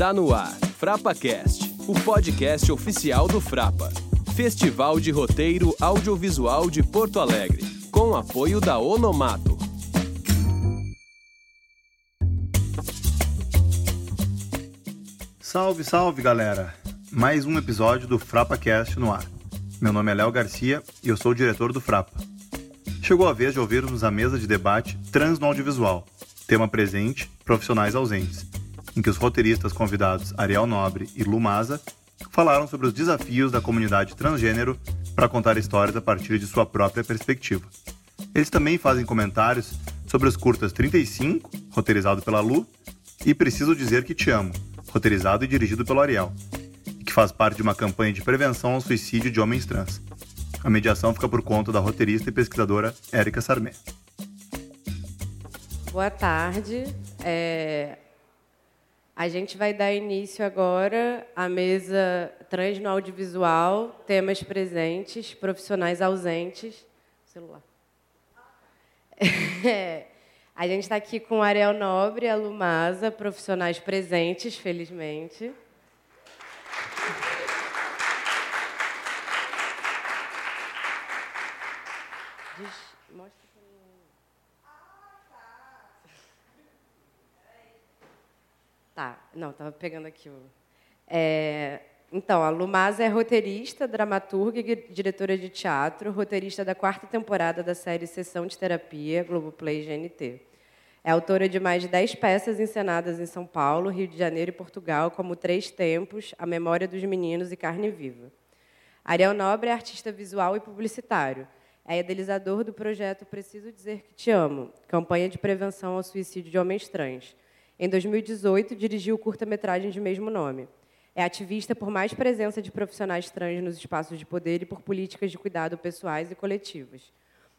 Está no ar, FrapaCast, o podcast oficial do Frapa, Festival de Roteiro Audiovisual de Porto Alegre, com apoio da Onomato. Salve, salve galera! Mais um episódio do FrapaCast no ar. Meu nome é Léo Garcia e eu sou o diretor do Frapa. Chegou a vez de ouvirmos a mesa de debate Trans no Audiovisual, tema presente, profissionais ausentes em que os roteiristas convidados Ariel Nobre e Lu Maza falaram sobre os desafios da comunidade transgênero para contar histórias a partir de sua própria perspectiva. Eles também fazem comentários sobre os curtas 35, roteirizado pela Lu, e Preciso Dizer Que Te Amo, roteirizado e dirigido pelo Ariel, que faz parte de uma campanha de prevenção ao suicídio de homens trans. A mediação fica por conta da roteirista e pesquisadora Érica Sarmé. Boa tarde. É, a gente vai dar início agora à mesa Trans no Audiovisual, temas presentes, profissionais ausentes. Celular. É, a gente está aqui com Ariel Nobre e a Lumasa, profissionais presentes, felizmente. Tá, não, estava pegando aqui o. É, então, a Lumasa é roteirista, dramaturga e diretora de teatro, roteirista da quarta temporada da série Sessão de Terapia, Globoplay GNT. É autora de mais de dez peças encenadas em São Paulo, Rio de Janeiro e Portugal, como Três Tempos, A Memória dos Meninos e Carne Viva. Ariel Nobre é artista visual e publicitário. É idealizador do projeto Preciso Dizer Que Te Amo, campanha de prevenção ao suicídio de homens trans em 2018, dirigiu o curta-metragem de mesmo nome. É ativista por mais presença de profissionais trans nos espaços de poder e por políticas de cuidado pessoais e coletivas.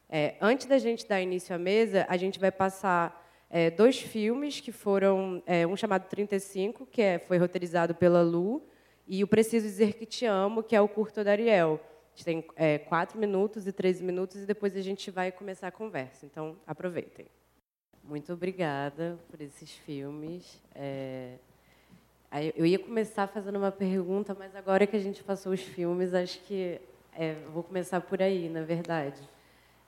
É, antes da gente dar início à mesa, a gente vai passar é, dois filmes que foram é, um chamado 35, que é, foi roteirizado pela Lu, e o Preciso Dizer Que Te Amo, que é o curto da Ariel. A gente tem é, quatro minutos e 13 minutos e depois a gente vai começar a conversa. Então, aproveitem. Muito obrigada por esses filmes. É... Eu ia começar fazendo uma pergunta, mas agora que a gente passou os filmes, acho que é, vou começar por aí, na verdade.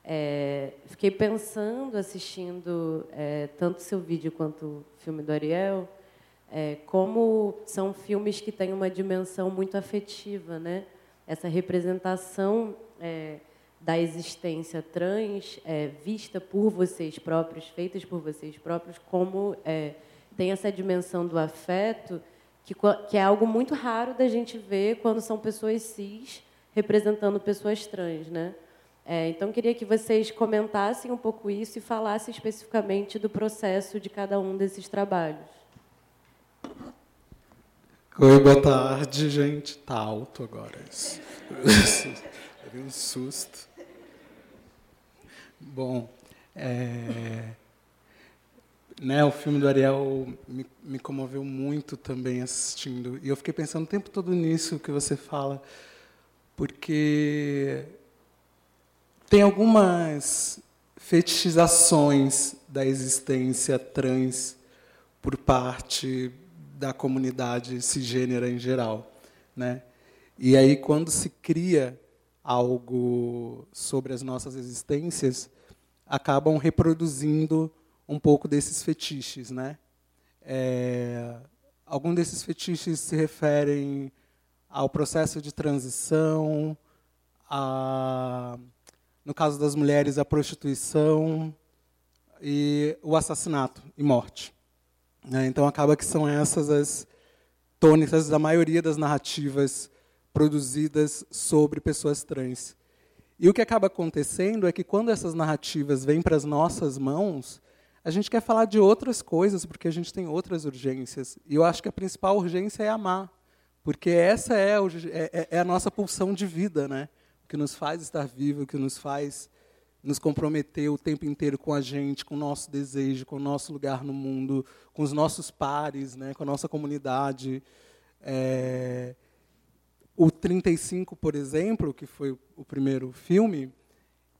É, fiquei pensando, assistindo é, tanto seu vídeo quanto o filme do Ariel, é, como são filmes que têm uma dimensão muito afetiva, né? Essa representação é, da existência trans é, vista por vocês próprios, feitas por vocês próprios, como é, tem essa dimensão do afeto, que, que é algo muito raro da gente ver quando são pessoas cis representando pessoas trans, né? É, então, queria que vocês comentassem um pouco isso e falassem especificamente do processo de cada um desses trabalhos. Oi, boa tarde, gente. Tá alto agora isso. Teve um susto. Bom, é, né, o filme do Ariel me, me, comoveu muito também assistindo. E eu fiquei pensando o tempo todo nisso que você fala, porque tem algumas fetichizações da existência trans por parte da comunidade cisgênera em geral, né? E aí quando se cria algo sobre as nossas existências, acabam reproduzindo um pouco desses fetiches, né? É, alguns desses fetiches se referem ao processo de transição, a, no caso das mulheres, a prostituição e o assassinato e morte. Né? Então acaba que são essas as tônicas da maioria das narrativas produzidas sobre pessoas trans. E o que acaba acontecendo é que quando essas narrativas vêm para as nossas mãos, a gente quer falar de outras coisas porque a gente tem outras urgências. E eu acho que a principal urgência é amar, porque essa é, é, é, é a nossa pulsão de vida, né? Que nos faz estar vivo, que nos faz nos comprometer o tempo inteiro com a gente, com o nosso desejo, com o nosso lugar no mundo, com os nossos pares, né? com a nossa comunidade. É, o 35, por exemplo, que foi o primeiro filme,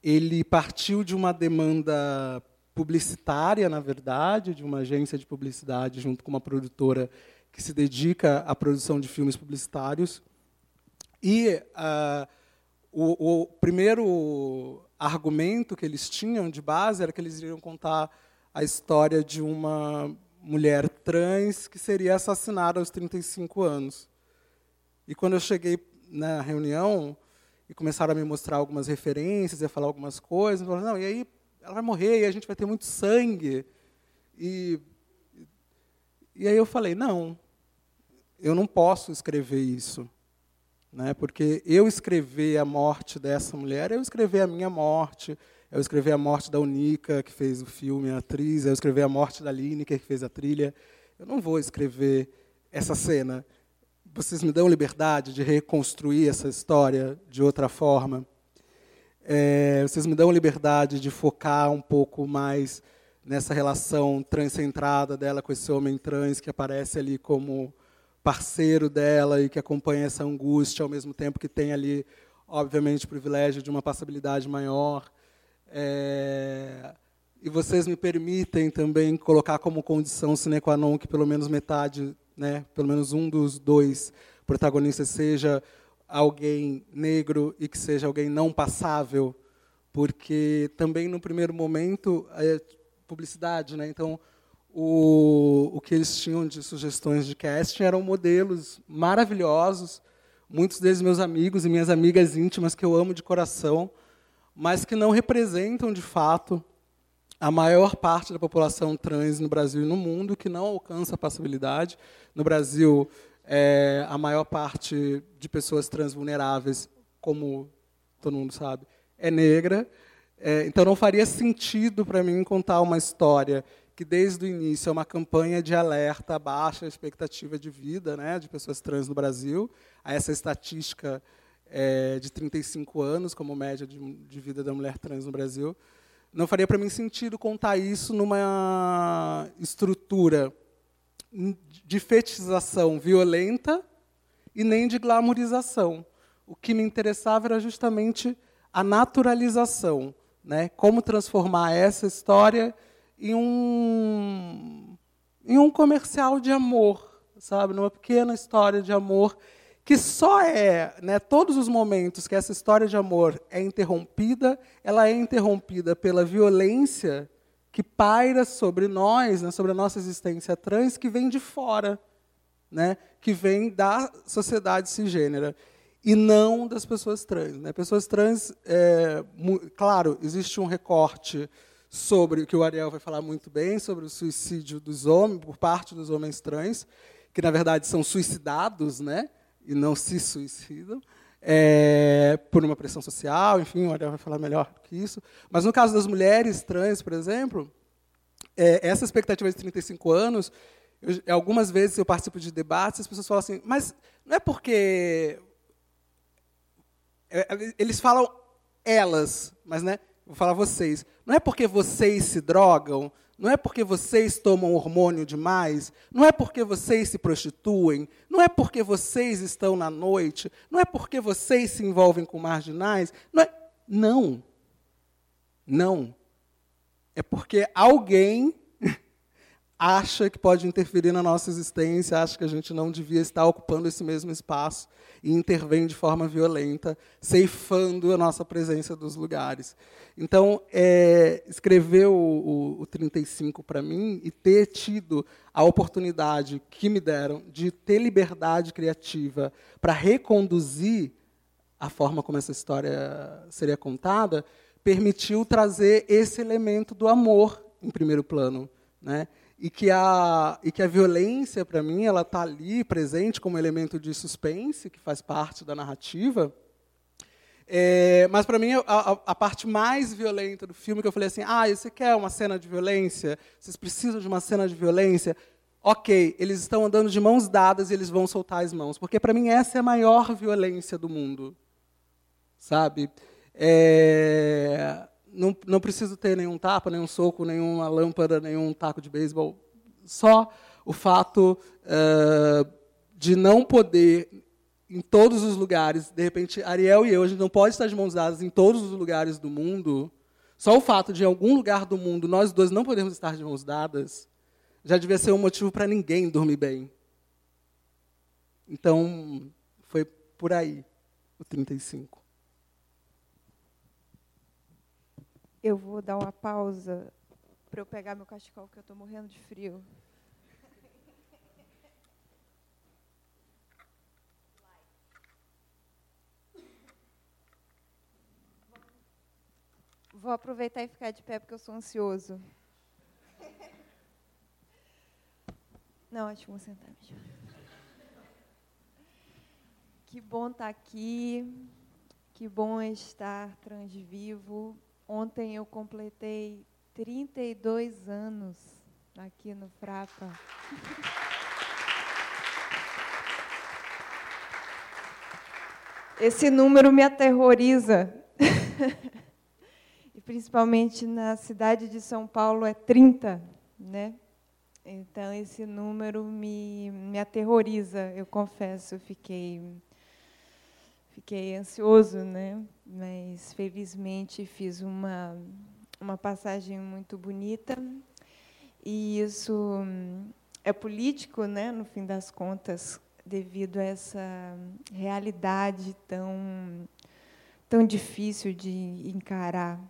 ele partiu de uma demanda publicitária, na verdade, de uma agência de publicidade junto com uma produtora que se dedica à produção de filmes publicitários. E uh, o, o, primeiro argumento que eles tinham de base era que eles iriam contar a história de uma mulher trans que seria assassinada aos 35 anos. E quando eu cheguei na reunião e começaram a me mostrar algumas referências e a falar algumas coisas, eu falei, não, e aí ela vai morrer e a gente vai ter muito sangue. E, e aí eu falei, não, eu não posso escrever isso. Né? Porque eu escrever a morte dessa mulher, eu escrever a minha morte, eu escrever a morte da Unica, que fez o filme, a atriz, eu escrever a morte da Lineker, que fez a trilha. Eu não vou escrever essa cena vocês me dão liberdade de reconstruir essa história de outra forma? É, vocês me dão liberdade de focar um pouco mais nessa relação transcentrada dela com esse homem trans que aparece ali como parceiro dela e que acompanha essa angústia ao mesmo tempo que tem ali, obviamente, o privilégio de uma passabilidade maior. É, e vocês me permitem também colocar como condição sine qua non que pelo menos metade né, pelo menos um dos dois protagonistas seja alguém negro e que seja alguém não passável, porque também no primeiro momento é publicidade, né? Então o, o que eles tinham de sugestões de casting eram modelos maravilhosos, muitos deles meus amigos e minhas amigas íntimas que eu amo de coração, mas que não representam de fato a maior parte da população trans no Brasil e no mundo que não alcança a passabilidade. No Brasil, é, a maior parte de pessoas trans vulneráveis, como todo mundo sabe, é negra. É, então, não faria sentido para mim contar uma história que, desde o início, é uma campanha de alerta à baixa expectativa de vida né, de pessoas trans no Brasil, a essa estatística é, de 35 anos como média de, de vida da mulher trans no Brasil não faria para mim sentido contar isso numa estrutura de fetichização violenta e nem de glamorização. O que me interessava era justamente a naturalização, né? Como transformar essa história em um em um comercial de amor, sabe, numa pequena história de amor que só é, né, todos os momentos que essa história de amor é interrompida, ela é interrompida pela violência que paira sobre nós, né, sobre a nossa existência trans, que vem de fora, né, que vem da sociedade cisgênera e não das pessoas trans. Né? Pessoas trans, é, claro, existe um recorte sobre o que o Ariel vai falar muito bem sobre o suicídio dos homens por parte dos homens trans, que na verdade são suicidados, né? e não se suicidam, é, por uma pressão social, enfim, o Ariel vai falar melhor que isso. Mas no caso das mulheres trans, por exemplo, é, essa expectativa de 35 anos, eu, algumas vezes eu participo de debates, as pessoas falam assim, mas não é porque. É, é, eles falam elas, mas né, vou falar vocês. Não é porque vocês se drogam, não é porque vocês tomam hormônio demais, não é porque vocês se prostituem, não é porque vocês estão na noite, não é porque vocês se envolvem com marginais, não é. Não. Não. É porque alguém acha que pode interferir na nossa existência, acha que a gente não devia estar ocupando esse mesmo espaço e intervém de forma violenta, ceifando a nossa presença dos lugares. Então, é, escrever o, o, o 35 para mim e ter tido a oportunidade que me deram de ter liberdade criativa para reconduzir a forma como essa história seria contada, permitiu trazer esse elemento do amor em primeiro plano, né? E que a, e que a violência, para mim, ela está ali presente como elemento de suspense, que faz parte da narrativa. É, mas, para mim, a, a, parte mais violenta do filme, que eu falei assim, ah, você quer uma cena de violência? Vocês precisam de uma cena de violência? Ok, eles estão andando de mãos dadas e eles vão soltar as mãos. Porque, para mim, essa é a maior violência do mundo. Sabe? É, não, não preciso ter nenhum tapa, nenhum soco, nenhuma lâmpada, nenhum taco de beisebol. Só o fato uh, de não poder em todos os lugares, de repente, Ariel e eu, a gente não pode estar de mãos dadas em todos os lugares do mundo. Só o fato de em algum lugar do mundo nós dois não podemos estar de mãos dadas já devia ser um motivo para ninguém dormir bem. Então, foi por aí o 35. Eu vou dar uma pausa para eu pegar meu cachecol, que eu estou morrendo de frio. Vou aproveitar e ficar de pé porque eu sou ansioso. Não, acho que vou sentar mesmo. Que bom estar tá aqui, que bom estar transvivo. Ontem eu completei 32 anos aqui no Frapa. Esse número me aterroriza. e principalmente na cidade de São Paulo é 30, né? Então, esse número me, me aterroriza, eu confesso. Fiquei, fiquei ansioso, né? mas felizmente fiz uma, uma passagem muito bonita. E isso é político, né? no fim das contas, devido a essa realidade tão, tão difícil de encarar.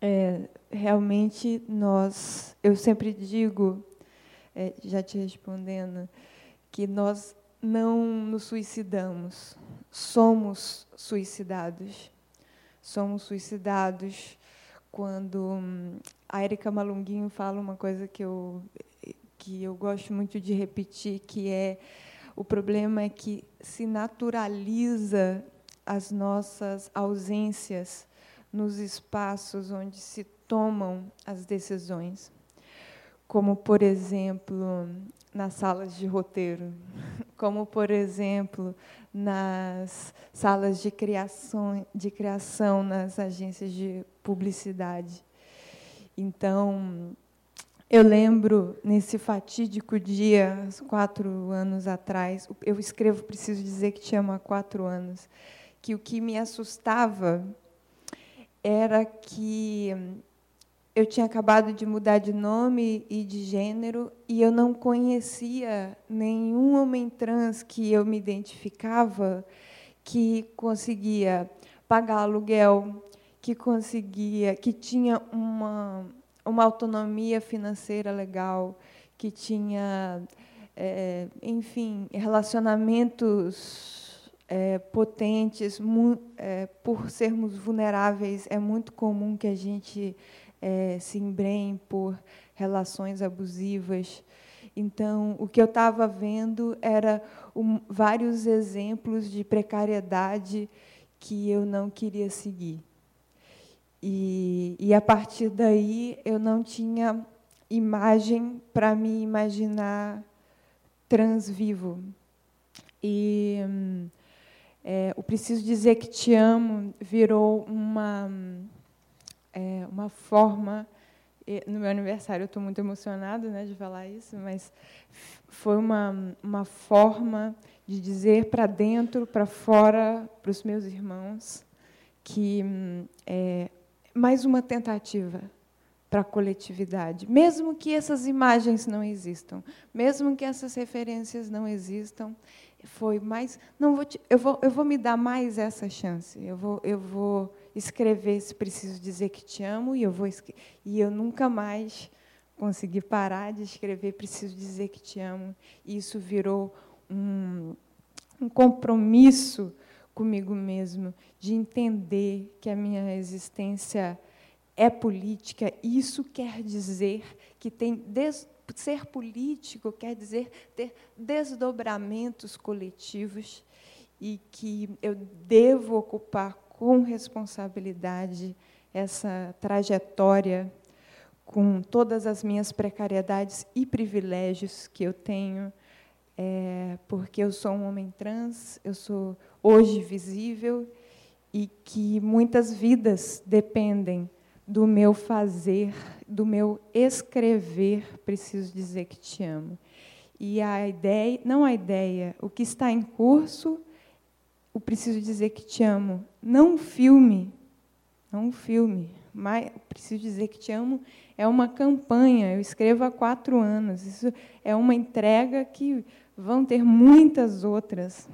É, realmente, nós, eu sempre digo, é, já te respondendo, que nós não nos suicidamos, somos suicidados. Somos suicidados quando hum, a Erika Malunguinho fala uma coisa que eu, que eu gosto muito de repetir, que é o problema é que se naturaliza as nossas ausências nos espaços onde se tomam as decisões como, por exemplo, nas salas de roteiro, como, por exemplo, nas salas de criação, de criação nas agências de publicidade. Então, eu lembro, nesse fatídico dia, quatro anos atrás, eu escrevo, preciso dizer que te amo há quatro anos, que o que me assustava era que eu tinha acabado de mudar de nome e de gênero e eu não conhecia nenhum homem trans que eu me identificava que conseguia pagar aluguel, que conseguia, que tinha uma uma autonomia financeira legal, que tinha, é, enfim, relacionamentos é, potentes. É, por sermos vulneráveis, é muito comum que a gente é, se embrenhem por relações abusivas. Então, o que eu estava vendo era um, vários exemplos de precariedade que eu não queria seguir. E, e a partir daí, eu não tinha imagem para me imaginar transvivo. E é, o Preciso Dizer Que Te Amo virou uma é, uma forma. No meu aniversário, eu estou muito emocionada né, de falar isso, mas foi uma, uma forma de dizer para dentro, para fora, para os meus irmãos, que é mais uma tentativa para a coletividade, mesmo que essas imagens não existam, mesmo que essas referências não existam, foi mais, não vou te, eu vou eu vou me dar mais essa chance, eu vou eu vou escrever se preciso dizer que te amo e eu vou e eu nunca mais consegui parar de escrever preciso dizer que te amo. E isso virou um, um compromisso comigo mesmo de entender que a minha existência é política. Isso quer dizer que tem des, ser político quer dizer ter desdobramentos coletivos e que eu devo ocupar com responsabilidade essa trajetória com todas as minhas precariedades e privilégios que eu tenho, é, porque eu sou um homem trans, eu sou hoje visível e que muitas vidas dependem do meu fazer, do meu escrever, preciso dizer que te amo. E a ideia, não a ideia, o que está em curso, o preciso dizer que te amo, não um filme, não um filme, mas preciso dizer que te amo é uma campanha. Eu escrevo há quatro anos. Isso é uma entrega que vão ter muitas outras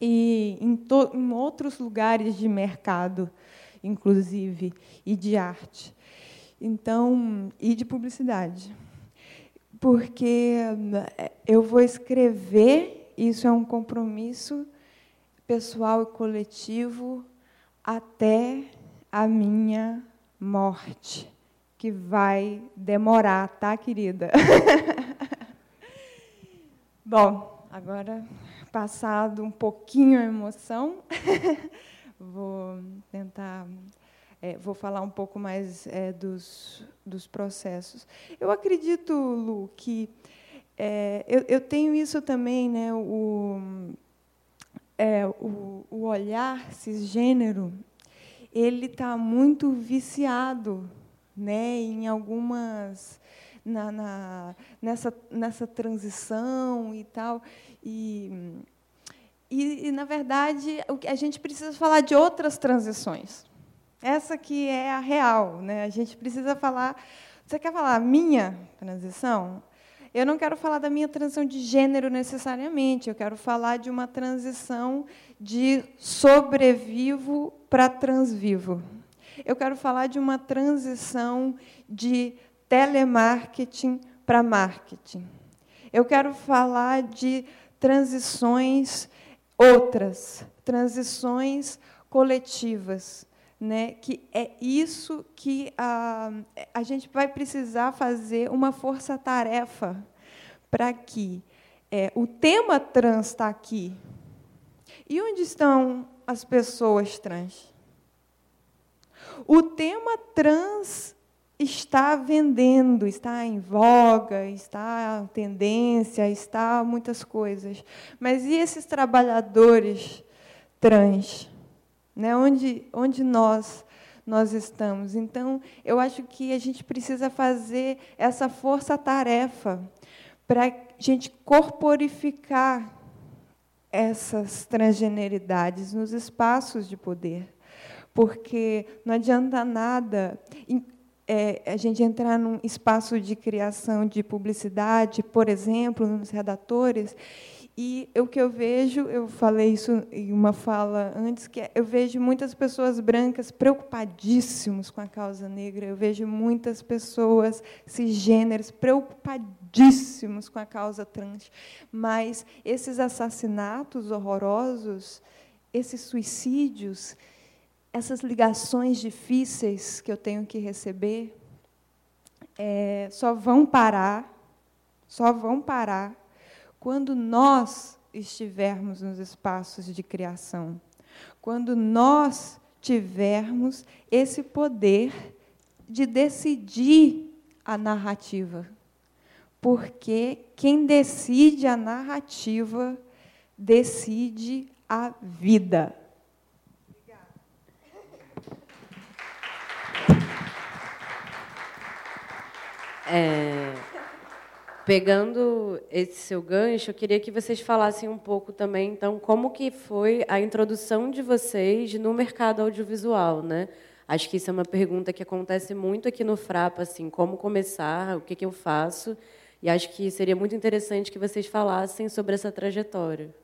e em, em outros lugares de mercado, inclusive, e de arte. Então, e de publicidade. Porque eh, eu vou escrever, isso é um compromisso pessoal e coletivo até a minha morte, que vai demorar, tá, querida? Bom, agora passado um pouquinho a emoção, vou tentar, é, vou falar um pouco mais é, dos, dos processos. Eu acredito, Lu, que é, eu, eu, tenho isso também, né, o, é, o, o olhar cisgênero, ele está muito viciado né, em algumas na, na, nessa, nessa transição e tal. E, e, e, na verdade, a gente precisa falar de outras transições. Essa que é a real. Né? A gente precisa falar. Você quer falar a minha transição? Eu não quero falar da minha transição de gênero necessariamente, eu quero falar de uma transição de sobrevivo para transvivo. Eu quero falar de uma transição de telemarketing para marketing. Eu quero falar de transições outras, transições coletivas, né? Que é isso que a, a gente vai precisar fazer uma força-tarefa para que é, o tema trans está aqui. E onde estão as pessoas trans? O tema trans está vendendo, está em voga, está tendência, está muitas coisas. Mas e esses trabalhadores trans? Né? Onde, onde nós nós estamos? Então, eu acho que a gente precisa fazer essa força-tarefa para a gente corporificar essas transgeneridades nos espaços de poder. Porque não adianta nada é, a gente entrar num espaço de criação de publicidade, por exemplo, nos redatores, e o que eu vejo, eu falei isso em uma fala antes, que é, eu vejo muitas pessoas brancas preocupadíssimos com a causa negra, eu vejo muitas pessoas cisgêneros preocupadíssimos com a causa trans, mas esses assassinatos horrorosos, esses suicídios, essas ligações difíceis que eu tenho que receber é, só vão parar, só vão parar quando nós estivermos nos espaços de criação, quando nós tivermos esse poder de decidir a narrativa. Porque quem decide a narrativa decide a vida. É, pegando esse seu gancho, eu queria que vocês falassem um pouco também, então, como que foi a introdução de vocês no mercado audiovisual, né? Acho que isso é uma pergunta que acontece muito aqui no Frapa, assim, como começar, o que, que eu faço, e acho que seria muito interessante que vocês falassem sobre essa trajetória.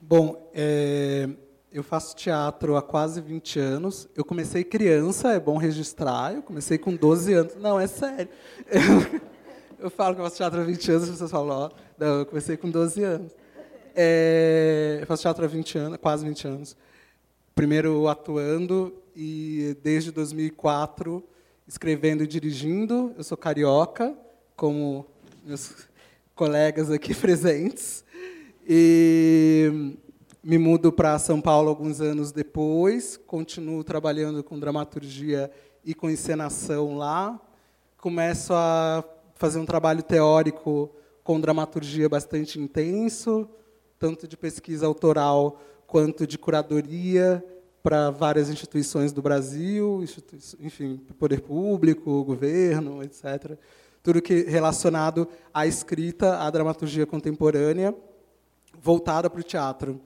Bom, é, eu faço teatro há quase 20 anos. Eu comecei criança, é bom registrar. Eu comecei com 12 anos. Não, é sério. Eu, eu falo que eu faço teatro há 20 anos, as pessoas falam, ó, não, eu comecei com 12 anos. É, eu faço teatro há 20 anos, quase 20 anos. Primeiro atuando e desde 2004 escrevendo e dirigindo. Eu sou carioca, como meus colegas aqui presentes. E me mudo para São Paulo alguns anos depois, continuo trabalhando com dramaturgia e com encenação lá. Começo a fazer um trabalho teórico com dramaturgia bastante intenso, tanto de pesquisa autoral quanto de curadoria para várias instituições do Brasil, enfim, poder público, governo, etc., tudo que relacionado à escrita, à dramaturgia contemporânea, voltada para o teatro.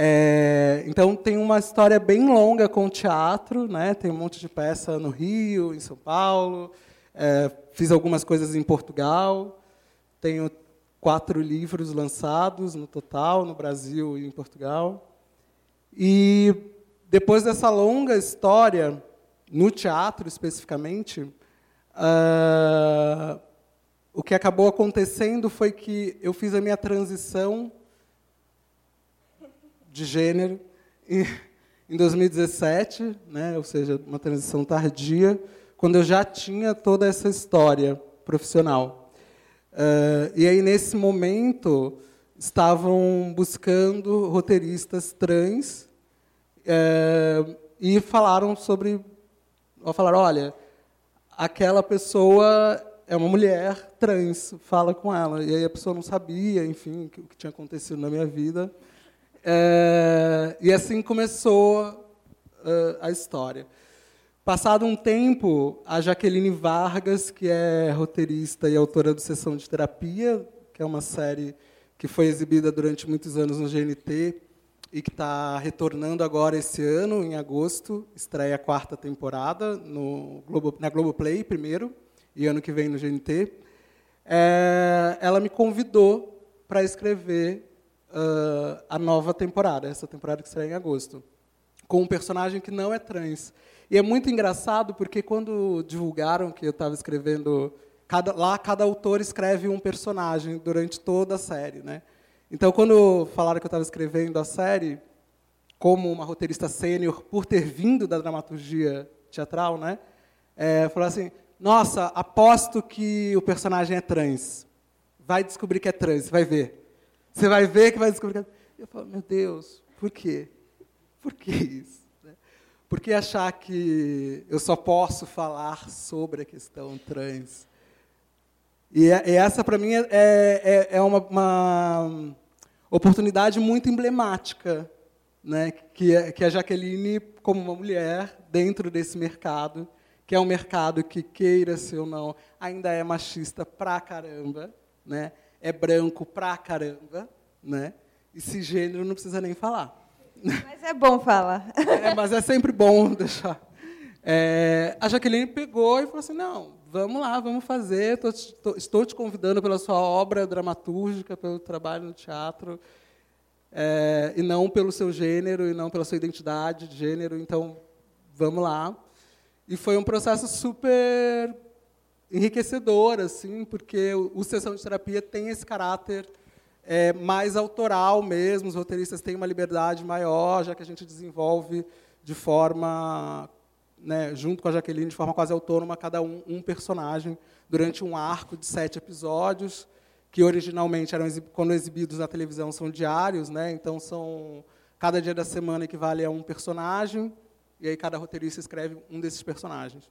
É, então tem uma história bem longa com o teatro, né? Tem um monte de peça no Rio, em São Paulo. É, fiz algumas coisas em Portugal. Tenho quatro livros lançados no total, no Brasil e em Portugal. E depois dessa longa história, no teatro especificamente, uh, o que acabou acontecendo foi que eu fiz a minha transição de gênero em, em 2017, né, ou seja, uma transição tardia, quando eu já tinha toda essa história profissional. Uh, e aí, nesse momento, estavam buscando roteiristas trans uh, e falaram sobre. Falaram: olha, aquela pessoa é uma mulher trans, fala com ela. E aí a pessoa não sabia, enfim, o que tinha acontecido na minha vida. É, e assim começou uh, a história. Passado um tempo, a Jaqueline Vargas, que é roteirista e autora do Sessão de Terapia, que é uma série que foi exibida durante muitos anos no GNT e que está retornando agora esse ano, em agosto, estreia a quarta temporada no Globo, na Globoplay primeiro, e ano que vem no GNT. É, ela me convidou para escrever uh, a nova temporada, essa temporada que será em agosto, com um personagem que não é trans. E é muito engraçado porque quando divulgaram que eu estava escrevendo, cada, lá cada autor escreve um personagem durante toda a série, né? Então quando falaram que eu estava escrevendo a série como uma roteirista sênior por ter vindo da dramaturgia teatral, né? É, falaram assim: nossa, aposto que o personagem é trans. Vai descobrir que é trans, vai ver. Você vai ver que vai descobrir. Eu falo, meu Deus, por quê? Por que isso? Né? Por que achar que eu só posso falar sobre a questão trans? E, é, essa, para mim, é, é, é uma, uma, oportunidade muito emblemática, né? que, que a Jaqueline, como uma mulher, dentro desse mercado, que é um mercado que, queira-se ou não, ainda é machista pra caramba, né? É branco pra caramba, né? E cisgênero não precisa nem falar. Mas é bom falar. É, mas é sempre bom deixar. É, a Jaqueline pegou e falou assim: não, vamos lá, vamos fazer. Tô, tô, estou te convidando pela sua obra dramatúrgica, pelo trabalho no teatro, é, e não pelo seu gênero, e não pela sua identidade de gênero. Então, vamos lá. E foi um processo super enriquecedor, assim, porque o, Sessão de Terapia tem esse caráter é, mais autoral mesmo, os roteiristas têm uma liberdade maior, já que a gente desenvolve de forma, né, junto com a Jaqueline, de forma quase autônoma, cada um um personagem, durante um arco de sete episódios, que originalmente eram quando exibidos na televisão são diários, né, então são cada dia da semana equivale a um personagem, e aí cada roteirista escreve um desses personagens.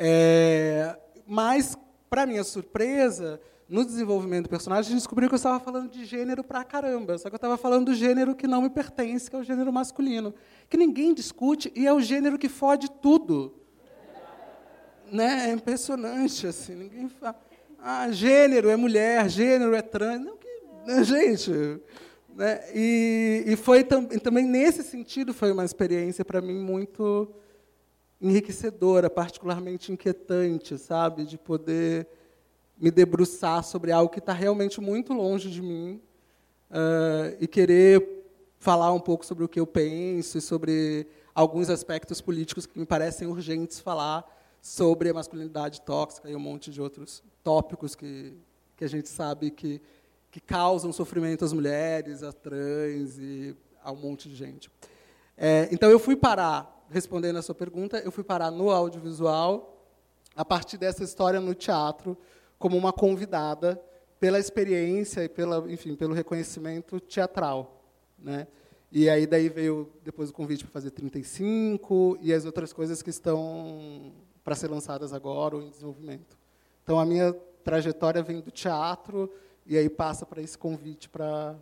É, mas, para minha surpresa, no desenvolvimento do personagem, a gente descobriu que eu estava falando de gênero pra caramba. Só que eu estava falando do gênero que não me pertence, que é o gênero masculino. Que ninguém discute e é o gênero que fode tudo. Né? É impressionante, assim. Ninguém fala. Ah, gênero é mulher, gênero é trans. Não, que, né, gente. Né? E, e foi tam, também nesse sentido foi uma experiência para mim muito enriquecedora, particularmente inquietante, sabe, de poder me debruçar sobre algo que está realmente muito longe de mim uh, e querer falar um pouco sobre o que eu penso e sobre alguns aspectos políticos que me parecem urgentes falar sobre a masculinidade tóxica e um monte de outros tópicos que, que a gente sabe que, que causam sofrimento às mulheres, às trans e a um monte de gente. É, então, eu fui parar, respondendo a sua pergunta, eu fui parar no audiovisual a partir dessa história no teatro, como uma convidada pela experiência e pela, enfim, pelo reconhecimento teatral, né? E aí daí veio depois o convite para fazer 35 e as outras coisas que estão para ser lançadas agora ou em desenvolvimento. Então a minha trajetória vem do teatro e aí passa para esse convite para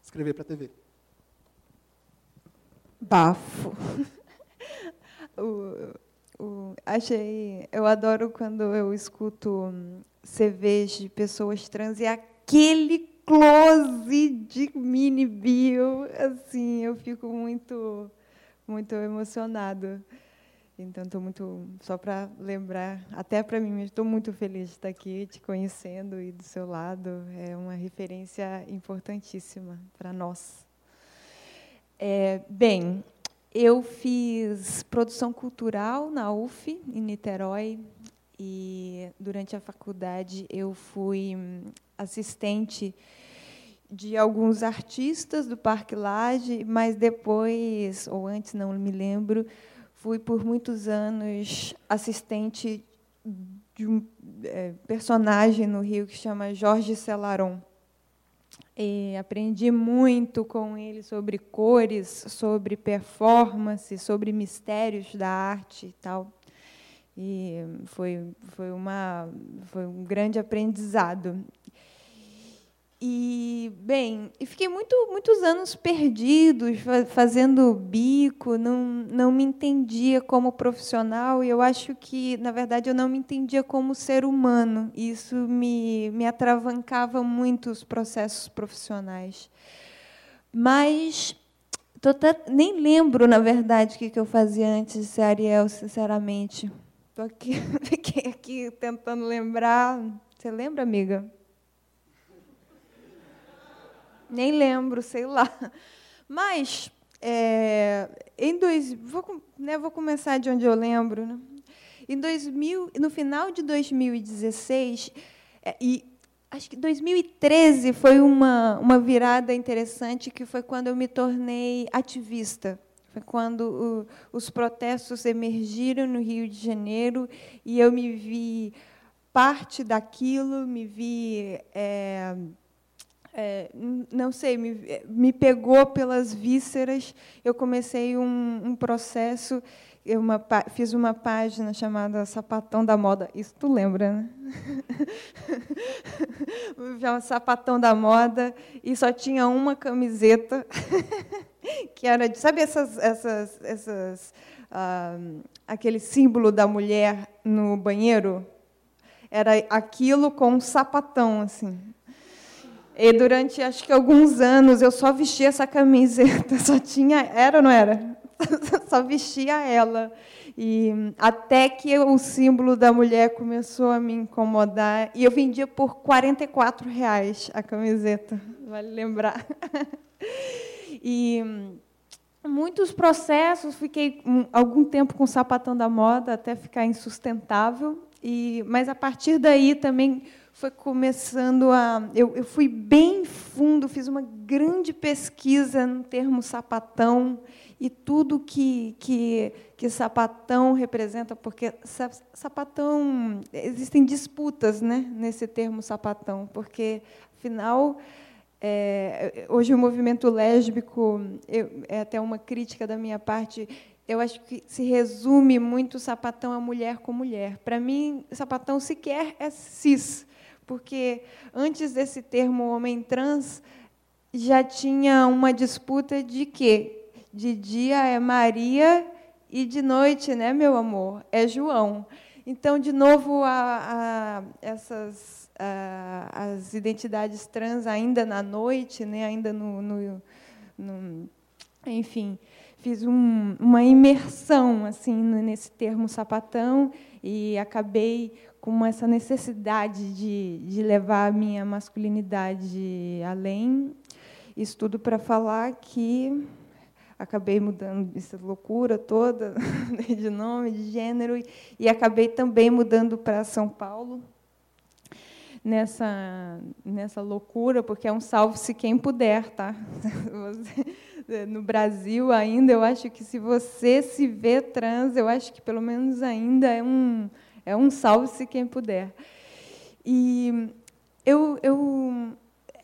escrever para a TV. Bafo. o, o, achei, eu adoro quando eu escuto CVs de pessoas trans e aquele close de mini bio, assim, eu fico muito, muito emocionado. Então, estou muito, só para lembrar, até para mim, estou muito feliz de estar aqui, te conhecendo e do seu lado. É uma referência importantíssima para nós. É, bem, eu fiz produção cultural na UF, em Niterói, e durante a faculdade eu fui assistente de alguns artistas do Parque Lage, mas depois, ou antes, não me lembro, fui por muitos anos assistente de um é, personagem no Rio que chama Jorge Celaron. E aprendi muito com ele sobre cores, sobre performance, sobre mistérios da arte e tal. E foi, foi, uma, foi um grande aprendizado. E, bem, e fiquei muito, muitos anos perdidos, fazendo bico, não, não me entendia como profissional, e eu acho que, na verdade, eu não me entendia como ser humano. Isso me, me atravancava muito os processos profissionais. Mas tô, nem lembro, na verdade, o que, que eu fazia antes de ser Ariel, sinceramente. Estou aqui, fiquei aqui tentando lembrar. Você lembra, amiga? Nem lembro, sei lá. Mas, é, em dois, vou, né, vou começar de onde eu lembro. Né? Em 2000, no final de 2016, é, e acho que 2013 foi uma, uma virada interessante, que foi quando eu me tornei ativista. Foi quando o, os protestos emergiram no Rio de Janeiro e eu me vi parte daquilo, me vi. É, é, não sei, me, me, pegou pelas vísceras. Eu comecei um, um processo, uma, fiz uma página chamada Sapatão da Moda. Isso tu lembra, né? Sapatão da Moda, e só tinha uma camiseta, que era de. Sabe essas. essas, essas ah, aquele símbolo da mulher no banheiro? Era aquilo com um sapatão, assim. E durante acho que alguns anos eu só vestia essa camiseta, só tinha, era ou não era? só vestia ela. E até que o símbolo da mulher começou a me incomodar e eu vendia por 44 reais a camiseta, vale lembrar. e muitos processos, fiquei algum tempo com o sapatão da moda até ficar insustentável. E, mas a partir daí também foi começando a. Eu, eu fui bem fundo, fiz uma grande pesquisa no termo sapatão e tudo que, que, que sapatão representa, porque sapatão. Existem disputas né, nesse termo sapatão, porque, afinal. É, hoje o movimento lésbico eu, é até uma crítica da minha parte eu acho que se resume muito sapatão a mulher com mulher. Para mim, sapatão sequer é cis porque antes desse termo homem trans já tinha uma disputa de quê? De dia é Maria e de noite, né, meu amor, é João. Então, de novo, a, a, essas a, as identidades trans ainda na noite, né, ainda no, no, no enfim, fiz um, uma imersão assim nesse termo sapatão e acabei com essa necessidade de, de levar a minha masculinidade além. Isso tudo para falar que acabei mudando essa loucura toda de nome, de gênero, e acabei também mudando para São Paulo nessa nessa loucura, porque é um salve-se quem puder, tá? No Brasil ainda, eu acho que se você se vê trans, eu acho que pelo menos ainda é um é um salve-se quem puder. E eu, eu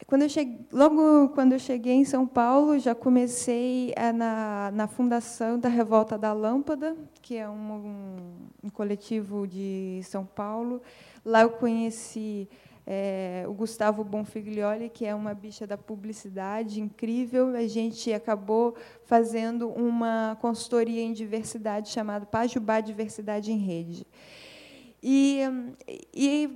quando eu cheguei, logo quando eu cheguei em São Paulo, já comecei é, na, na fundação da Revolta da Lâmpada, que é um, um, um coletivo de São Paulo. Lá eu conheci é, o Gustavo Bonfiglioli, que é uma bicha da publicidade incrível. A gente acabou fazendo uma consultoria em diversidade chamada Pajubá Diversidade em Rede. E, e,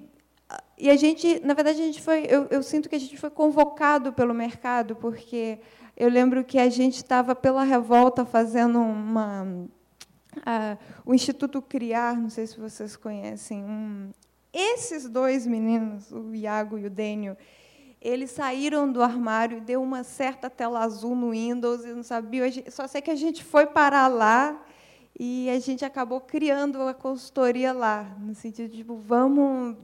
e a gente, na verdade, a gente foi, eu, eu sinto que a gente foi convocado pelo mercado, porque eu lembro que a gente estava pela revolta fazendo uma o Instituto Criar, não sei se vocês conhecem, um, esses dois meninos, o Iago e o Dênio, eles saíram do armário e deu uma certa tela azul no Windows, e não sabia, só sei que a gente foi parar lá e a gente acabou criando a consultoria lá, no sentido de tipo, vamos,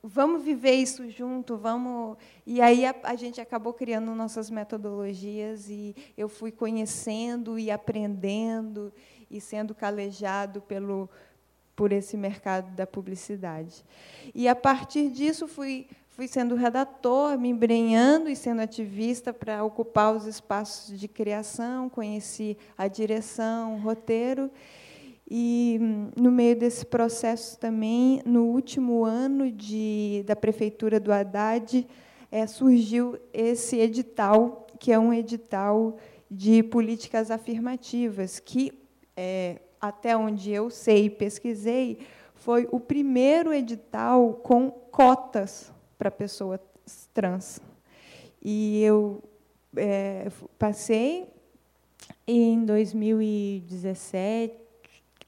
vamos viver isso junto, vamos. E aí a, a, gente acabou criando nossas metodologias e eu fui conhecendo e aprendendo e sendo calejado pelo por esse mercado da publicidade. E, a partir disso, fui, fui sendo redator, me embrenhando e sendo ativista para ocupar os espaços de criação, conheci a direção, o roteiro. E, no meio desse processo também, no último ano de, da prefeitura do Haddad, é, surgiu esse edital, que é um edital de políticas afirmativas, que é, até onde eu sei e pesquisei, foi o primeiro edital com cotas para pessoas trans. E eu é, passei em 2017,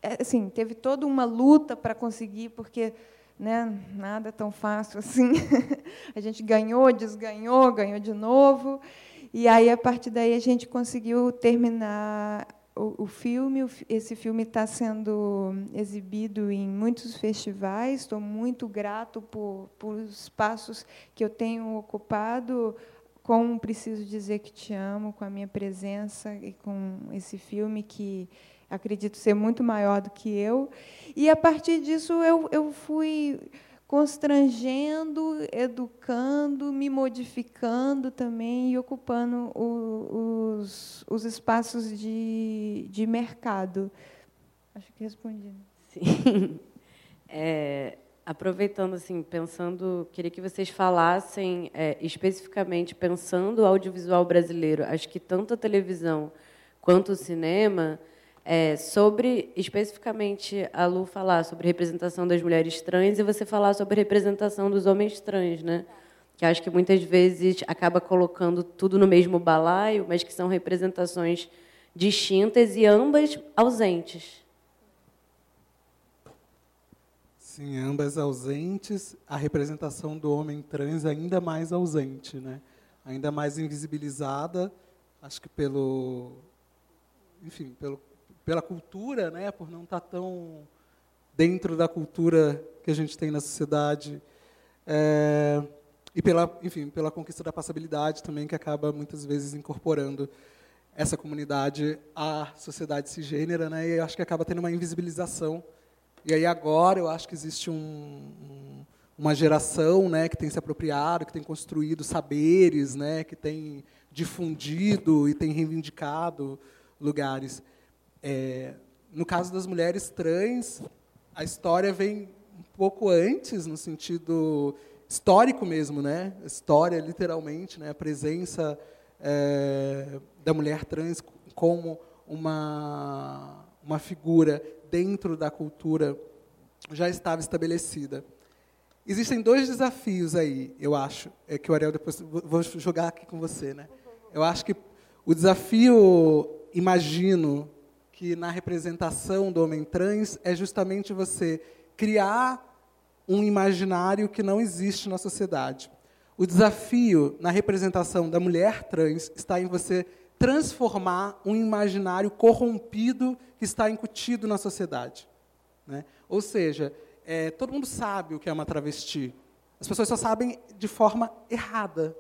é, assim, teve toda uma luta para conseguir, porque né, nada tão fácil assim. a gente ganhou, desganhou, ganhou de novo. E aí, a partir daí, a gente conseguiu terminar o, filme, esse filme está sendo exibido em muitos festivais. Estou muito grato por, por espaços que eu tenho ocupado com Preciso Dizer Que Te Amo, com a minha presença e com esse filme que acredito ser muito maior do que eu. E, a partir disso, eu, eu fui constrangendo, educando, me modificando também e ocupando o, os, os espaços de, de mercado. Acho que respondi. Sim. É, aproveitando, assim, pensando, queria que vocês falassem é, especificamente, pensando o audiovisual brasileiro. Acho que tanto a televisão quanto o cinema é, sobre, especificamente, a Lu falar sobre representação das mulheres trans e você falar sobre representação dos homens trans, né? que acho que muitas vezes acaba colocando tudo no mesmo balaio, mas que são representações distintas e ambas ausentes. Sim, ambas ausentes, a representação do homem trans ainda mais ausente, né? ainda mais invisibilizada, acho que pelo, enfim, pelo pela cultura, né, por não estar tão dentro da cultura que a gente tem na sociedade, é, e pela, enfim, pela conquista da passabilidade também, que acaba muitas vezes incorporando essa comunidade à sociedade cisgênera, né, e acho que acaba tendo uma invisibilização. E aí agora eu acho que existe um, um, uma geração, né, que tem se apropriado, que tem construído saberes, né, que tem difundido e tem reivindicado lugares. É, no caso das mulheres trans, a história vem um pouco antes, no sentido histórico mesmo, né? História, literalmente, né? A presença é, da mulher trans como uma uma figura dentro da cultura já estava estabelecida. Existem dois desafios aí, eu acho, é que o Ariel depois vou jogar aqui com você, né? Eu acho que o desafio, imagino, que na representação do homem trans é justamente você criar um imaginário que não existe na sociedade. O desafio na representação da mulher trans está em você transformar um imaginário corrompido que está incutido na sociedade. Né? Ou seja, é, todo mundo sabe o que é uma travesti. As pessoas só sabem de forma errada.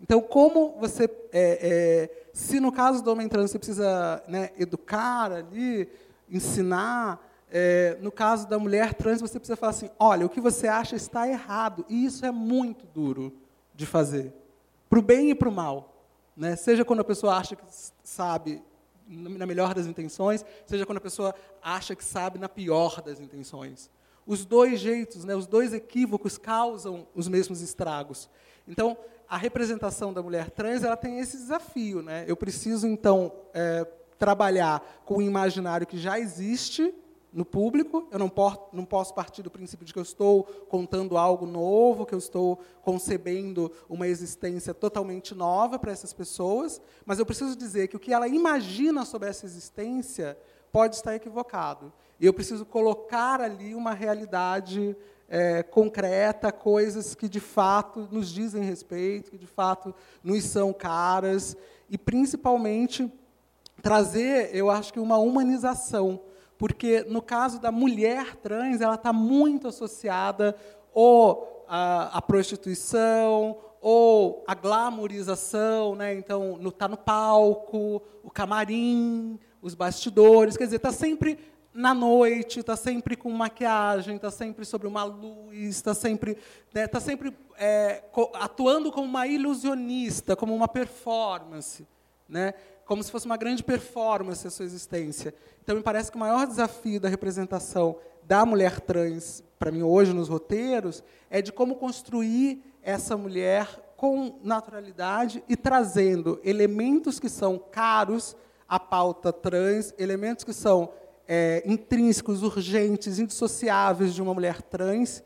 Então, como você, é, é, se no caso do homem trans você precisa né, educar ali, ensinar, é, no caso da mulher trans você precisa falar assim, olha, o que você acha está errado, e isso é muito duro de fazer, para o bem e para o mal. Né? Seja quando a pessoa acha que sabe na melhor das intenções, seja quando a pessoa acha que sabe na pior das intenções. Os dois jeitos, né, os dois equívocos causam os mesmos estragos. Então, a representação da mulher trans ela tem esse desafio. Né? Eu preciso, então, é, trabalhar com o imaginário que já existe no público. Eu não, por, não posso partir do princípio de que eu estou contando algo novo, que eu estou concebendo uma existência totalmente nova para essas pessoas, mas eu preciso dizer que o que ela imagina sobre essa existência pode estar equivocado. Eu preciso colocar ali uma realidade é, concreta, coisas que de fato nos dizem respeito, que de fato nos são caras, e principalmente trazer, eu acho que uma humanização. Porque no caso da mulher trans, ela está muito associada ou à, à prostituição, ou a glamorização, né? então está no, tá no palco, o camarim, os bastidores, quer dizer, está sempre na noite, está sempre com maquiagem, está sempre sobre uma luz, está sempre, né, tá sempre é, atuando como uma ilusionista, como uma performance. Né? como se fosse uma grande performance a sua existência. Então, me parece que o maior desafio da representação da mulher trans, para mim, hoje, nos roteiros, é de como construir essa mulher com naturalidade e trazendo elementos que são caros à pauta trans, elementos que são é, intrínsecos, urgentes, indissociáveis de uma mulher trans,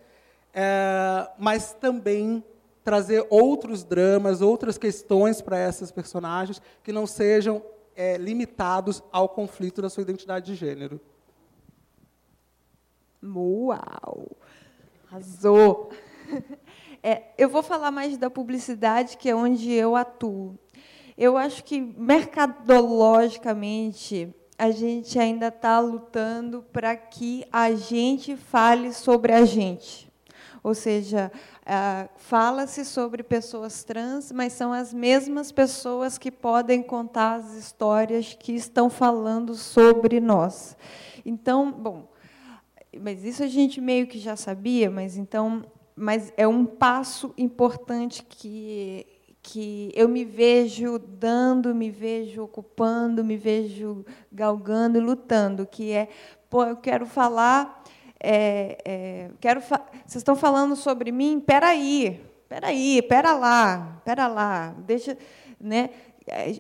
é, mas também trazer outros dramas, outras questões para essas personagens que não sejam é, limitados ao conflito da sua identidade de gênero. Uau! Arrasou! É, eu vou falar mais da publicidade, que é onde eu atuo. Eu acho que, mercadologicamente, a gente ainda está lutando para que a gente fale sobre a gente. Ou seja, fala-se sobre pessoas trans, mas são as mesmas pessoas que podem contar as histórias que estão falando sobre nós. Então, bom, mas isso a gente meio que já sabia, mas então, mas é um passo importante que que eu me vejo dando, me vejo ocupando, me vejo galgando lutando, que é, pô, eu quero falar é, é, quero vocês estão falando sobre mim? Espera aí, espera lá, espera lá, deixa, né?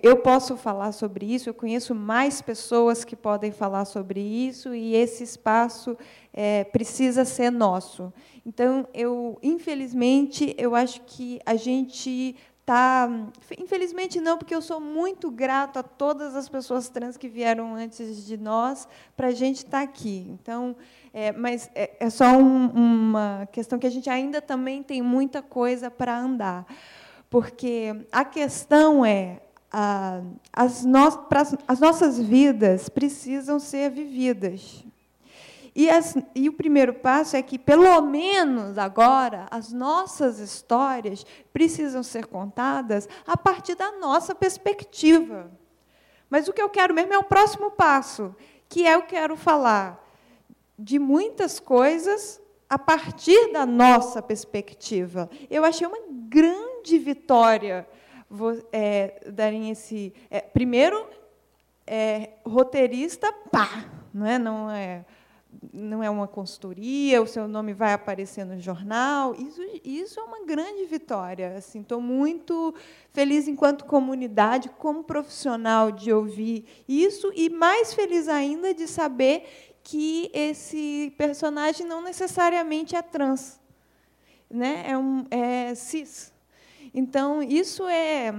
Eu posso falar sobre isso. Eu conheço mais pessoas que podem falar sobre isso e esse espaço é, precisa ser nosso. Então, eu, infelizmente, eu acho que a gente Tá, infelizmente não, porque eu sou muito grato a todas as pessoas trans que vieram antes de nós para a gente estar tá aqui. Então, é, mas é, é só um, uma questão que a gente ainda também tem muita coisa para andar, porque a questão é a, as, no, as nossas vidas precisam ser vividas. E, as, e, o primeiro passo é que, pelo menos agora, as nossas histórias precisam ser contadas a partir da nossa perspectiva. Mas o que eu quero mesmo é o próximo passo, que é eu quero falar de muitas coisas a partir da nossa perspectiva. Eu achei uma grande vitória é, darem esse. É, primeiro, é, roteirista, pá, não é? Não é não é uma consultoria, o seu nome vai aparecer no jornal. Isso, isso é uma grande vitória. Assim, estou muito feliz enquanto comunidade, como profissional, de ouvir isso e mais feliz ainda de saber que esse personagem não necessariamente é trans, né? É um é cis. Então isso é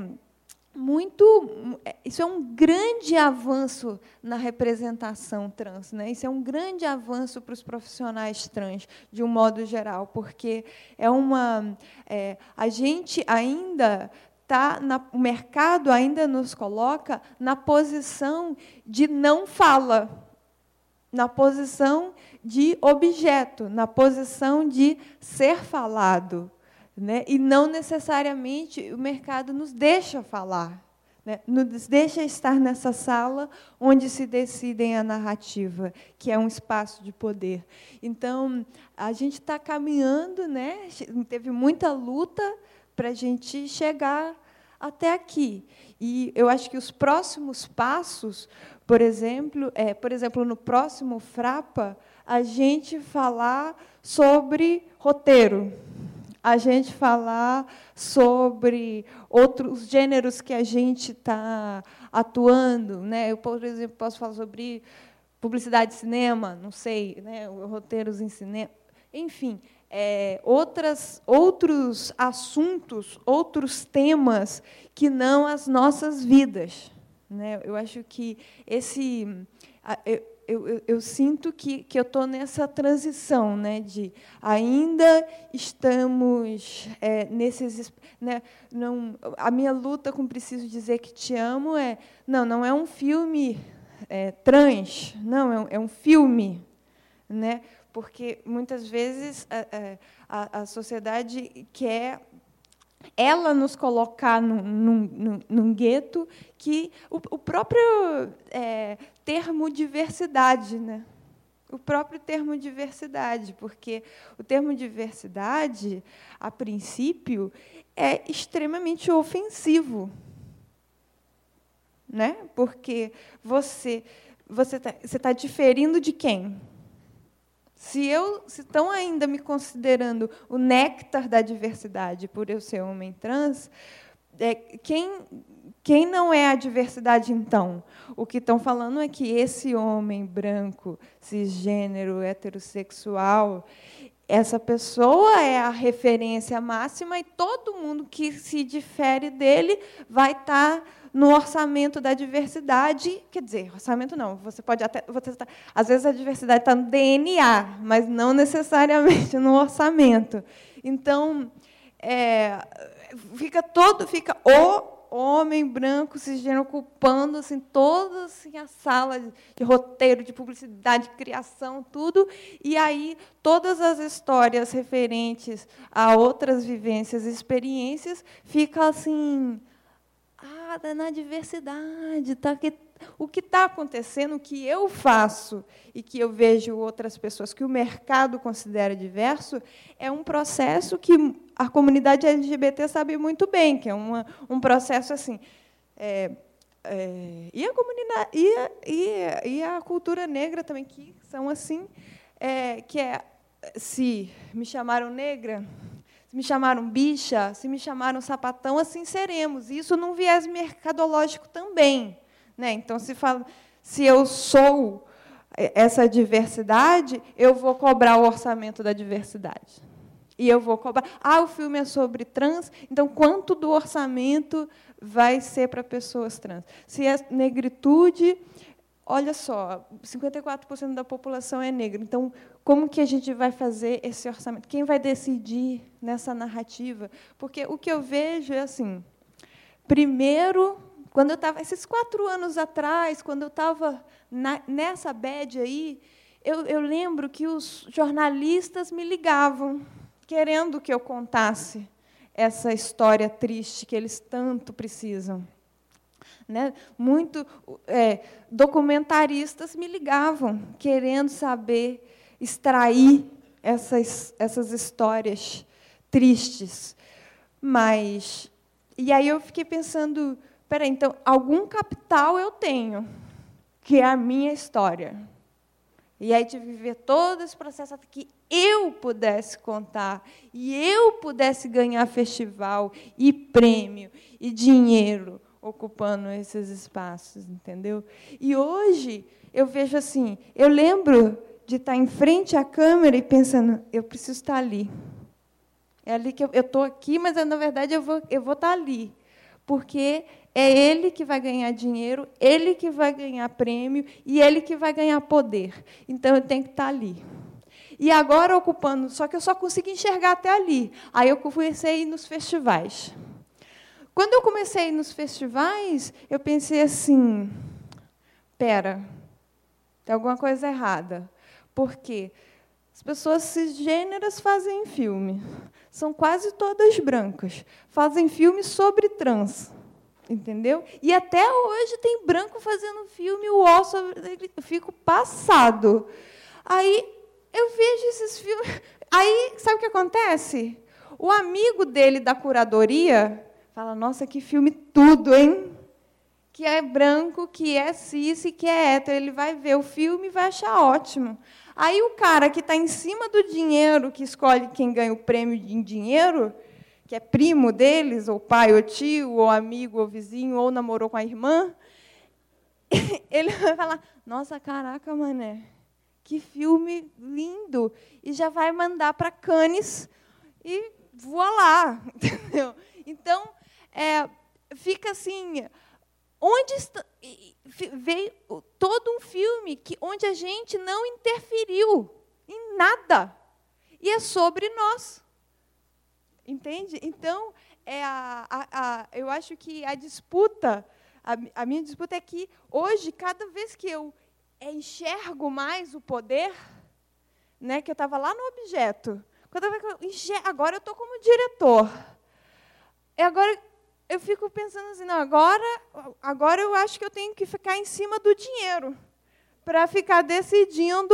muito isso é um grande avanço na representação trans né isso é um grande avanço para os profissionais trans de um modo geral porque é uma é, a gente ainda tá na, o mercado ainda nos coloca na posição de não fala na posição de objeto, na posição de ser falado. Né? E não necessariamente o mercado nos deixa falar, né? nos deixa estar nessa sala onde se decidem a narrativa, que é um espaço de poder. Então, a gente está caminhando, né? teve muita luta para a gente chegar até aqui. E eu acho que os próximos passos por exemplo, é, por exemplo, no próximo Frapa, a gente falar sobre roteiro, a gente falar sobre outros gêneros que a gente está atuando. Né? Eu, por exemplo, posso falar sobre publicidade de cinema, não sei, né? roteiros em cinema. Enfim, é, outras, outros assuntos, outros temas que não as nossas vidas. Né? Eu acho que esse. Eu, eu, sinto que, que eu estou nessa transição, né, de ainda estamos é, nesses, né, não, a minha luta com preciso dizer que te amo é, não, não é um filme é, trans, não, é um, é um filme, né, porque muitas vezes a, a, a sociedade quer ela nos colocar num, num, num gueto que o, o próprio é, termo diversidade, né? o próprio termo diversidade, porque o termo diversidade, a princípio, é extremamente ofensivo, né? Porque você você está tá diferindo de quem? Se eu estão ainda me considerando o néctar da diversidade por eu ser homem trans, é, quem quem não é a diversidade então? O que estão falando é que esse homem branco, cisgênero, heterossexual, essa pessoa é a referência máxima e todo mundo que se difere dele vai estar no orçamento da diversidade, quer dizer, orçamento não, você pode até, você tá, às vezes a diversidade está no DNA, mas não necessariamente no orçamento. Então, é, fica todo, fica o homem branco cisgênero ocupando assim toda assim, a sala de roteiro, de publicidade, de criação, tudo, e aí todas as histórias referentes a outras vivências e experiências fica assim ah, na diversidade, tá que o que está acontecendo, o que eu faço e que eu vejo outras pessoas que o mercado considera diverso, é um processo que a comunidade LGBT sabe muito bem, que é uma, um processo assim. É, é, e a comunidade e a, e, a, e a cultura negra também que são assim é, que é se me chamaram negra se me chamaram bicha se me chamaram sapatão assim seremos isso num viés mercadológico também né? Então, se, fala, se eu sou essa diversidade, eu vou cobrar o orçamento da diversidade. E eu vou cobrar. Ah, o filme é sobre trans, então quanto do orçamento vai ser para pessoas trans? Se é negritude, olha só, 54% da população é negra. Então, como que a gente vai fazer esse orçamento? Quem vai decidir nessa narrativa? Porque o que eu vejo é assim: primeiro quando eu estava, esses quatro anos atrás, quando eu estava nessa bad aí, eu, eu lembro que os jornalistas me ligavam, querendo que eu contasse essa história triste que eles tanto precisam. Né? Muito é, documentaristas me ligavam, querendo saber, extrair essas, essas histórias tristes. Mas. E aí eu fiquei pensando, Peraí, então, algum capital eu tenho, que é a minha história. E aí de viver todo esse processo até que eu pudesse contar e eu pudesse ganhar festival e prêmio e dinheiro ocupando esses espaços, entendeu? E hoje eu vejo assim, eu lembro de estar em frente à câmera e pensando, eu preciso estar ali. É ali que eu estou aqui, mas na verdade eu vou, eu vou estar ali, porque é ele que vai ganhar dinheiro, ele que vai ganhar prêmio e ele que vai ganhar poder. Então eu tenho que estar ali. E agora ocupando, só que eu só consegui enxergar até ali. Aí eu comecei a ir nos festivais. Quando eu comecei nos festivais, eu pensei assim: pera, tem alguma coisa errada. Por quê? As pessoas cisgêneras fazem filme. São quase todas brancas. Fazem filme sobre trans. Entendeu? E até hoje tem branco fazendo filme, o osso, eu fico passado. Aí eu vejo esses filmes. Aí, sabe o que acontece? O amigo dele da curadoria fala: Nossa, que filme tudo, hein? que é branco, que é cis e que é hétero. Ele vai ver o filme e vai achar ótimo. Aí o cara que está em cima do dinheiro, que escolhe quem ganha o prêmio em dinheiro, que é primo deles, ou pai, ou tio, ou amigo, ou vizinho, ou namorou com a irmã, ele vai falar: Nossa, caraca, mané, que filme lindo! E já vai mandar para Cannes e voa lá. Entendeu? Então, é, fica assim. Onde está, veio todo um filme que, onde a gente não interferiu em nada. E é sobre nós. Entende? Então, é a, a, a, eu acho que a disputa, a, a minha disputa é que hoje, cada vez que eu enxergo mais o poder, né, que eu estava lá no objeto, que eu agora eu estou como diretor. E agora eu fico pensando assim, não, agora, agora eu acho que eu tenho que ficar em cima do dinheiro para ficar decidindo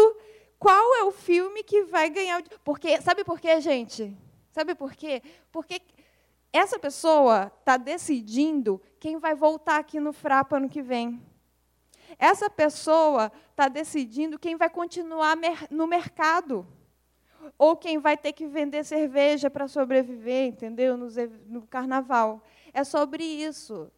qual é o filme que vai ganhar. Porque sabe por quê, gente? Sabe por quê? Porque essa pessoa está decidindo quem vai voltar aqui no Frapa ano que vem. Essa pessoa está decidindo quem vai continuar no mercado. Ou quem vai ter que vender cerveja para sobreviver, entendeu? No, no carnaval. É sobre isso.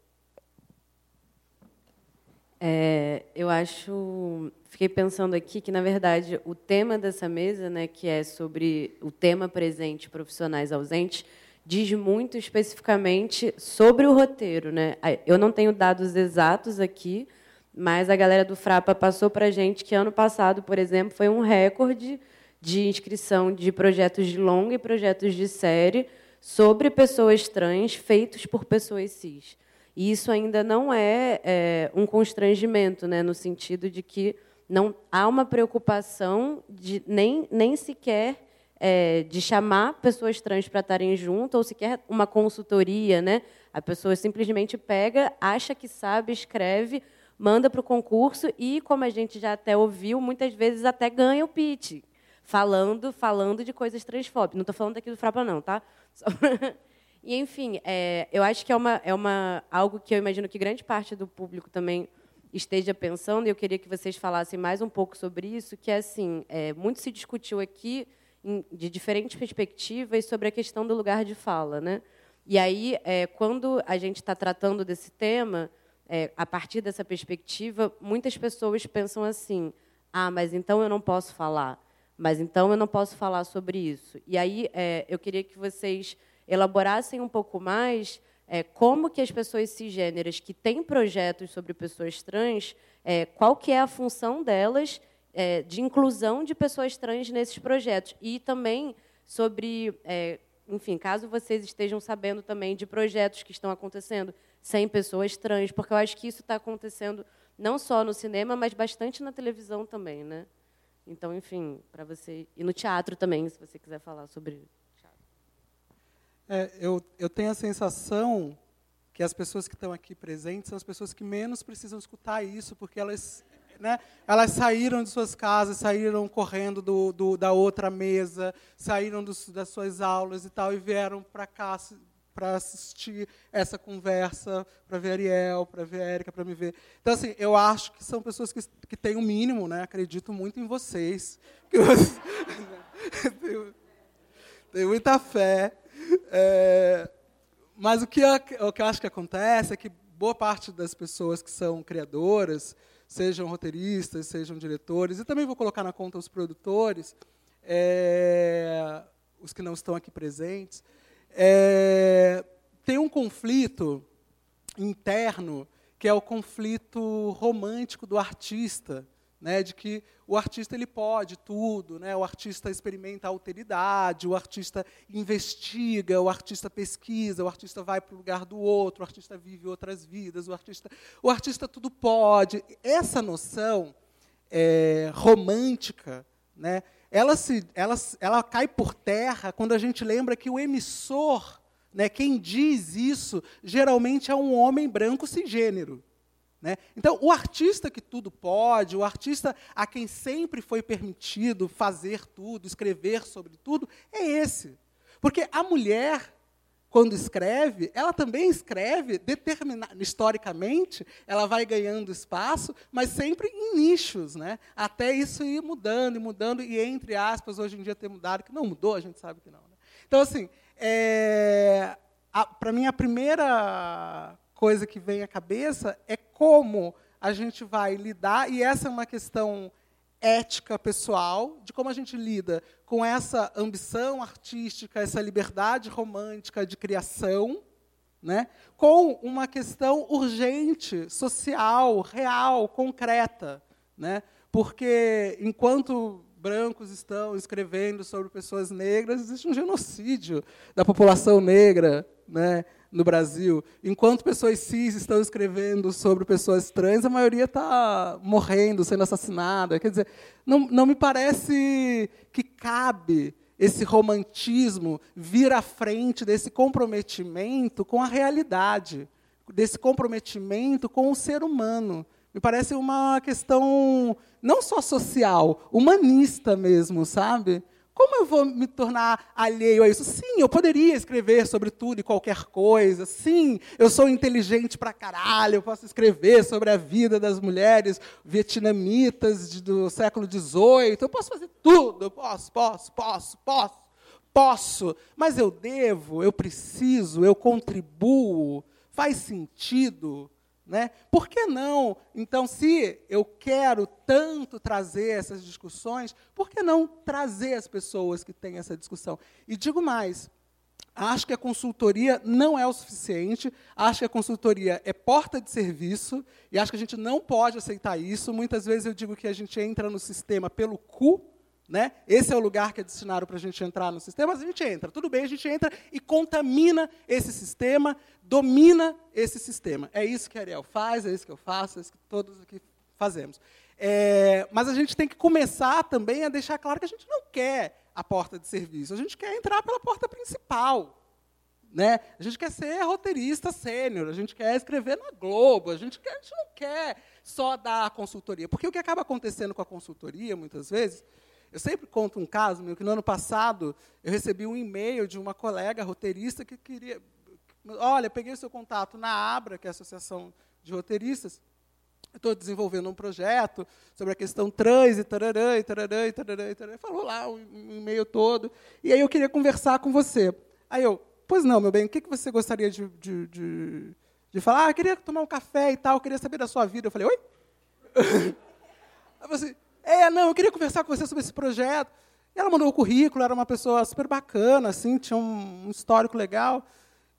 É, eu acho, fiquei pensando aqui que na verdade o tema dessa mesa, né, que é sobre o tema presente, profissionais ausentes, diz muito especificamente sobre o roteiro, né? Eu não tenho dados exatos aqui, mas a galera do Frapa passou para a gente que ano passado, por exemplo, foi um recorde de inscrição de projetos de longa e projetos de série sobre pessoas trans feitos por pessoas cis. E isso ainda não é, é, um constrangimento, né, no sentido de que não há uma preocupação de nem, nem sequer é, de chamar pessoas trans para estarem junto, ou sequer uma consultoria. Né? A pessoa simplesmente pega, acha que sabe, escreve, manda para o concurso e, como a gente já até ouviu, muitas vezes até ganha o pitch, falando, falando de coisas transfóbicas. Não estou falando aqui do Frapa, não, tá? E, enfim, é, eu acho que é, uma, é uma, algo que eu imagino que grande parte do público também esteja pensando, e eu queria que vocês falassem mais um pouco sobre isso, que é assim, é, muito se discutiu aqui em, de diferentes perspectivas sobre a questão do lugar de fala. Né? E aí, é, quando a gente está tratando desse tema, é, a partir dessa perspectiva, muitas pessoas pensam assim, ah, mas então eu não posso falar, mas então eu não posso falar sobre isso. E aí, é, eu queria que vocês elaborassem um pouco mais é, como que as pessoas cisgêneras que têm projetos sobre pessoas trans, é, qual que é a função delas é, de inclusão de pessoas trans nesses projetos. E também sobre, é, enfim, caso vocês estejam sabendo também de projetos que estão acontecendo sem pessoas trans, porque eu acho que isso está acontecendo não só no cinema, mas bastante na televisão também, né? Então, enfim, para você e no teatro também, se você quiser falar sobre é, eu, eu tenho a sensação que as pessoas que estão aqui presentes são as pessoas que menos precisam escutar isso, porque elas, né, elas saíram de suas casas, saíram correndo do, do da outra mesa, saíram dos, das suas aulas e tal, e vieram para cá para assistir essa conversa, para ver a Ariel, para ver a Érica, para me ver. Então, assim, eu acho que são pessoas que, que têm o um mínimo, né? acredito muito em vocês. Que vocês tenho, tenho muita fé é, mas o que, eu, o que eu acho que acontece é que boa parte das pessoas que são criadoras, sejam roteiristas, sejam diretores, e também vou colocar na conta os produtores, é, os que não estão aqui presentes, é, tem um conflito interno que é o conflito romântico do artista né, de que o artista ele pode tudo, né, o artista experimenta alteridade, o artista investiga, o artista pesquisa, o artista vai para o lugar do outro, o artista vive outras vidas, o artista, o artista tudo pode. Essa noção é, romântica, né, ela, se, ela, ela cai por terra quando a gente lembra que o emissor, né, quem diz isso, geralmente é um homem branco cisgênero. Né? Então, o artista que tudo pode, o artista a quem sempre foi permitido fazer tudo, escrever sobre tudo, é esse. Porque a mulher, quando escreve, ela também escreve historicamente, ela vai ganhando espaço, mas sempre em nichos, né? Até isso ir mudando e mudando e entre aspas hoje em dia ter mudado, que não mudou, a gente sabe que não. Né? Então assim, é, para mim a primeira coisa que vem à cabeça é como a gente vai lidar e essa é uma questão ética pessoal, de como a gente lida com essa ambição artística, essa liberdade romântica de criação, né, com uma questão urgente, social, real, concreta. Né? Porque, enquanto brancos estão escrevendo sobre pessoas negras, existe um genocídio da população negra. Né? No Brasil, enquanto pessoas cis estão escrevendo sobre pessoas trans, a maioria está morrendo, sendo assassinada. Quer dizer, não, não me parece que cabe esse romantismo vir à frente desse comprometimento com a realidade, desse comprometimento com o ser humano. Me parece uma questão não só social, humanista mesmo, sabe? Como eu vou me tornar alheio a isso? Sim, eu poderia escrever sobre tudo e qualquer coisa. Sim, eu sou inteligente pra caralho. Eu posso escrever sobre a vida das mulheres vietnamitas do século XVIII. Eu posso fazer tudo. Eu posso, posso, posso, posso, posso. Mas eu devo, eu preciso, eu contribuo. Faz sentido? Né? Por que não? Então, se eu quero tanto trazer essas discussões, por que não trazer as pessoas que têm essa discussão? E digo mais, acho que a consultoria não é o suficiente, acho que a consultoria é porta de serviço, e acho que a gente não pode aceitar isso. Muitas vezes eu digo que a gente entra no sistema pelo cu, né? Esse é o lugar que é destinado para a gente entrar no sistema, mas a gente entra. Tudo bem, a gente entra e contamina esse sistema, domina esse sistema. É isso que Ariel faz, é isso que eu faço, é isso que todos aqui fazemos. É, mas a gente tem que começar também a deixar claro que a gente não quer a porta de serviço, a gente quer entrar pela porta principal. Né? A gente quer ser roteirista sênior, a gente quer escrever na Globo, a gente, quer, a gente não quer só dar consultoria. Porque o que acaba acontecendo com a consultoria, muitas vezes, eu sempre conto um caso meu que no ano passado eu recebi um e-mail de uma colega roteirista que queria, olha, peguei o seu contato na Abra, que é a Associação de Roteiristas. Estou desenvolvendo um projeto sobre a questão trans e tararã, e tararã, e tararã, e tararã. Falou lá o um e-mail todo. E aí eu queria conversar com você. Aí eu, pois não, meu bem, o que, que você gostaria de, de, de, de falar? Ah, queria tomar um café e tal, queria saber da sua vida. Eu falei, oi? Aí você, é, não, eu queria conversar com você sobre esse projeto. E ela mandou o currículo, era uma pessoa super bacana, assim, tinha um histórico legal.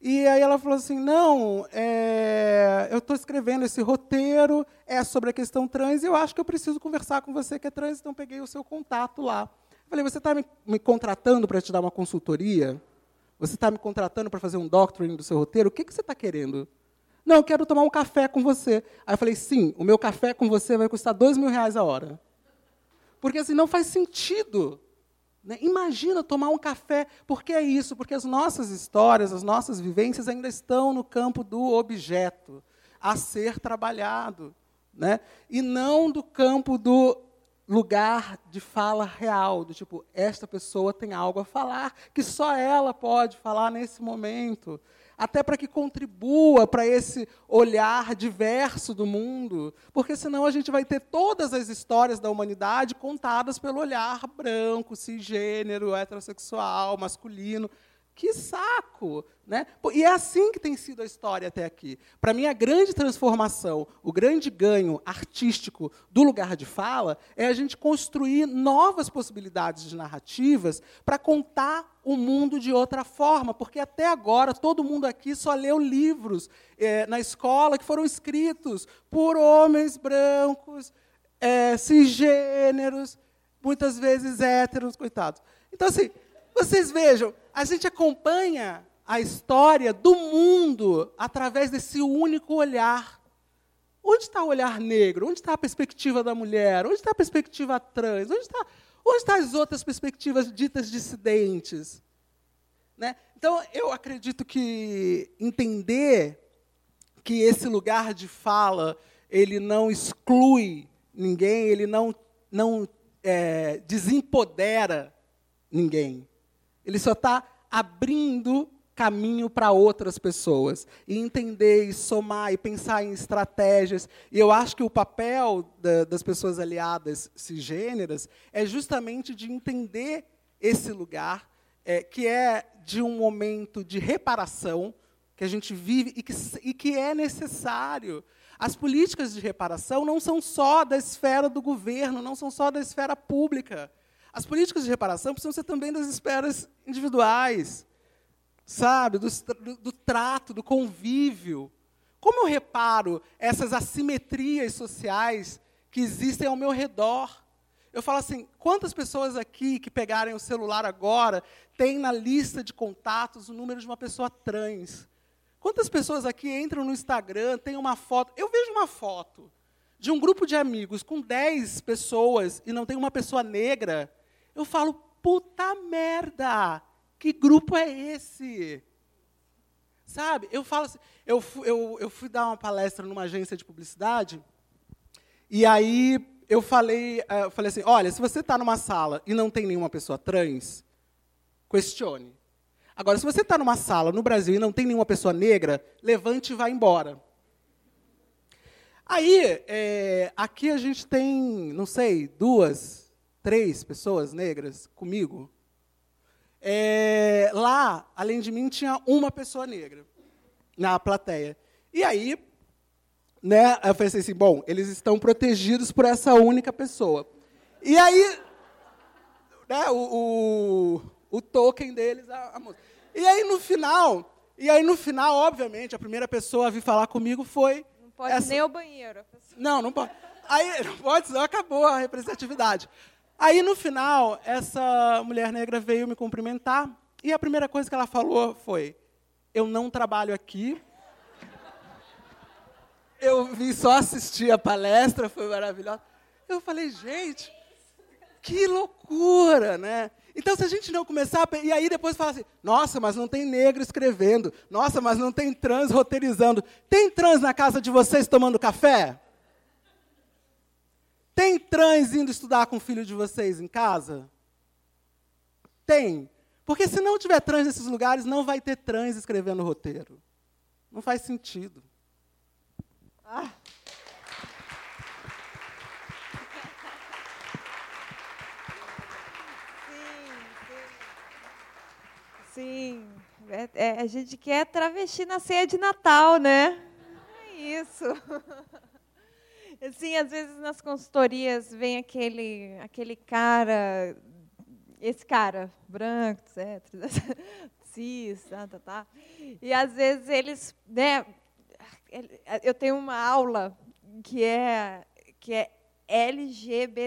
E aí ela falou assim, não, é, eu estou escrevendo esse roteiro, é sobre a questão trans, e eu acho que eu preciso conversar com você que é trans, então peguei o seu contato lá. Eu falei, você está me, me, contratando para te dar uma consultoria? Você está me contratando para fazer um doctoring do seu roteiro? O que, que você está querendo? Não, eu quero tomar um café com você. Aí eu falei, sim, o meu café com você vai custar dois mil reais a hora. Porque assim, não faz sentido. Né? Imagina tomar um café. Por que é isso? Porque as nossas histórias, as nossas vivências ainda estão no campo do objeto a ser trabalhado. Né? E não do campo do lugar de fala real, do tipo, esta pessoa tem algo a falar, que só ela pode falar nesse momento até para que contribua para esse olhar diverso do mundo, porque senão a gente vai ter todas as histórias da humanidade contadas pelo olhar branco, cisgênero, heterossexual, masculino. Que saco! Né? E é assim que tem sido a história até aqui. Para mim, a grande transformação, o grande ganho artístico do lugar de fala é a gente construir novas possibilidades de narrativas para contar o mundo de outra forma, porque até agora todo mundo aqui só leu livros é, na escola que foram escritos por homens brancos, é, cisgêneros, muitas vezes héteros, coitados. Então, assim, vocês vejam, a gente acompanha a história do mundo através desse único olhar. Onde está o olhar negro? Onde está a perspectiva da mulher? Onde está a perspectiva trans? Onde, está, onde estão as outras perspectivas ditas dissidentes? Né? Então, eu acredito que entender que esse lugar de fala ele não exclui ninguém, ele não, não é, desempodera ninguém. Ele só está abrindo caminho para outras pessoas. E entender, e somar, e pensar em estratégias. E eu acho que o papel da, das pessoas aliadas cisgêneras é justamente de entender esse lugar, é, que é de um momento de reparação que a gente vive e que, e que é necessário. As políticas de reparação não são só da esfera do governo, não são só da esfera pública. As políticas de reparação precisam ser também das esferas individuais sabe, do, do, do trato, do convívio. Como eu reparo essas assimetrias sociais que existem ao meu redor? Eu falo assim: quantas pessoas aqui que pegarem o celular agora têm na lista de contatos o número de uma pessoa trans? Quantas pessoas aqui entram no Instagram, tem uma foto? Eu vejo uma foto de um grupo de amigos com 10 pessoas e não tem uma pessoa negra. Eu falo, puta merda! Que grupo é esse? Sabe? Eu falo assim, eu, eu, eu fui dar uma palestra numa agência de publicidade, e aí eu falei, eh, eu falei assim, olha, se você está numa sala e não tem nenhuma pessoa trans, questione. Agora, se você está numa sala no Brasil e não tem nenhuma pessoa negra, levante e vá embora. Aí, é, aqui a gente tem, não sei, duas, três pessoas negras comigo. É, lá, além de mim, tinha uma pessoa negra na plateia. E aí, né, eu pensei assim, bom, eles estão protegidos por essa única pessoa. E aí, né, o, o, o token deles, a, a moça. E aí, no final, e aí, no final, obviamente, a primeira pessoa a vir falar comigo foi... Não pode essa... nem o banheiro. Não, não pode. Aí, não pode, senão acabou a representatividade. Aí, no final, essa mulher negra veio me cumprimentar e a primeira coisa que ela falou foi: Eu não trabalho aqui. Eu vim só assistir a palestra, foi maravilhosa. Eu falei, gente, que loucura, né? Então, se a gente não começar. E aí depois fala assim: nossa, mas não tem negro escrevendo. Nossa, mas não tem trans roteirizando. Tem trans na casa de vocês tomando café? Tem trans indo estudar com o filho de vocês em casa? Tem. Porque se não tiver trans nesses lugares, não vai ter trans escrevendo roteiro. Não faz sentido. Ah. Sim, sim. É, é, a gente quer travesti na ceia de Natal, né? É isso. Assim, às vezes nas consultorias vem aquele, aquele cara, esse cara, branco, etc., cis, tá, tá, tá. E às vezes eles, né, eu tenho uma aula que é, que é LGBTQIA+,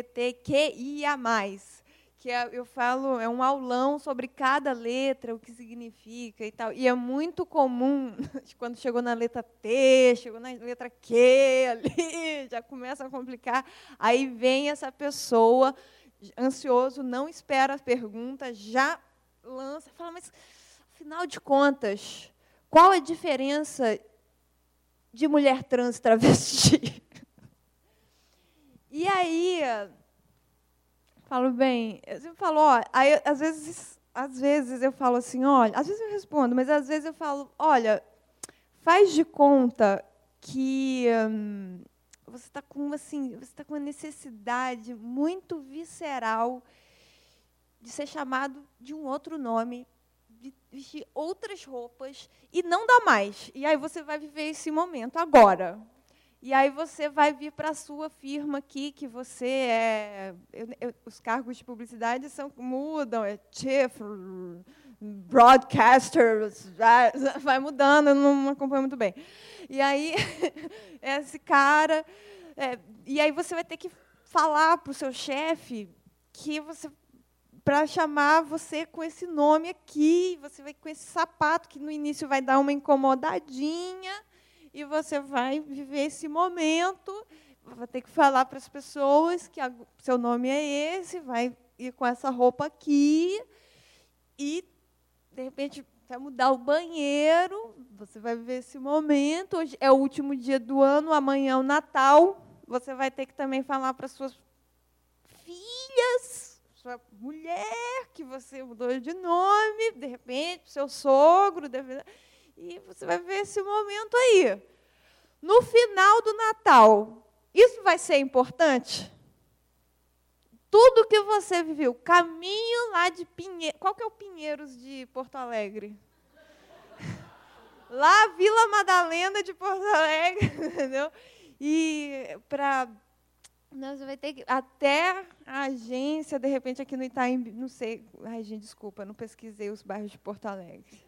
que é, eu falo, é um aulão sobre cada letra, o que significa e tal. E é muito comum, quando chegou na letra T, chegou na letra Q ali, já começa a complicar. Aí vem essa pessoa, ansioso, não espera a pergunta, já lança, fala, mas, afinal de contas, qual a diferença de mulher trans e travesti? E aí, Falo bem, eu sempre falo, ó, aí, às vezes, às vezes eu falo assim, olha, às vezes eu respondo, mas às vezes eu falo, olha, faz de conta que hum, você está com assim, você está com uma necessidade muito visceral de ser chamado de um outro nome, de vestir outras roupas e não dá mais. E aí você vai viver esse momento agora. E aí você vai vir para a sua firma aqui, que você é. Eu, eu, os cargos de publicidade são, mudam, é chief, broadcaster, vai mudando, eu não acompanho muito bem. E aí, esse cara. É, e aí você vai ter que falar para o seu chefe que você para chamar você com esse nome aqui, você vai com esse sapato que no início vai dar uma incomodadinha, e você vai viver esse momento, vai ter que falar para as pessoas que seu nome é esse, vai ir com essa roupa aqui e de repente vai mudar o banheiro, você vai viver esse momento. Hoje é o último dia do ano, amanhã é o Natal. Você vai ter que também falar para suas filhas, sua mulher, que você mudou de nome, de repente, seu sogro, e você vai ver esse momento aí. No final do Natal, isso vai ser importante? Tudo que você viveu, caminho lá de Pinheiros. Qual que é o Pinheiros de Porto Alegre? Lá, Vila Madalena de Porto Alegre, entendeu? E para nós vai ter que até a agência, de repente aqui no Itaim, não sei, ai gente, desculpa, não pesquisei os bairros de Porto Alegre.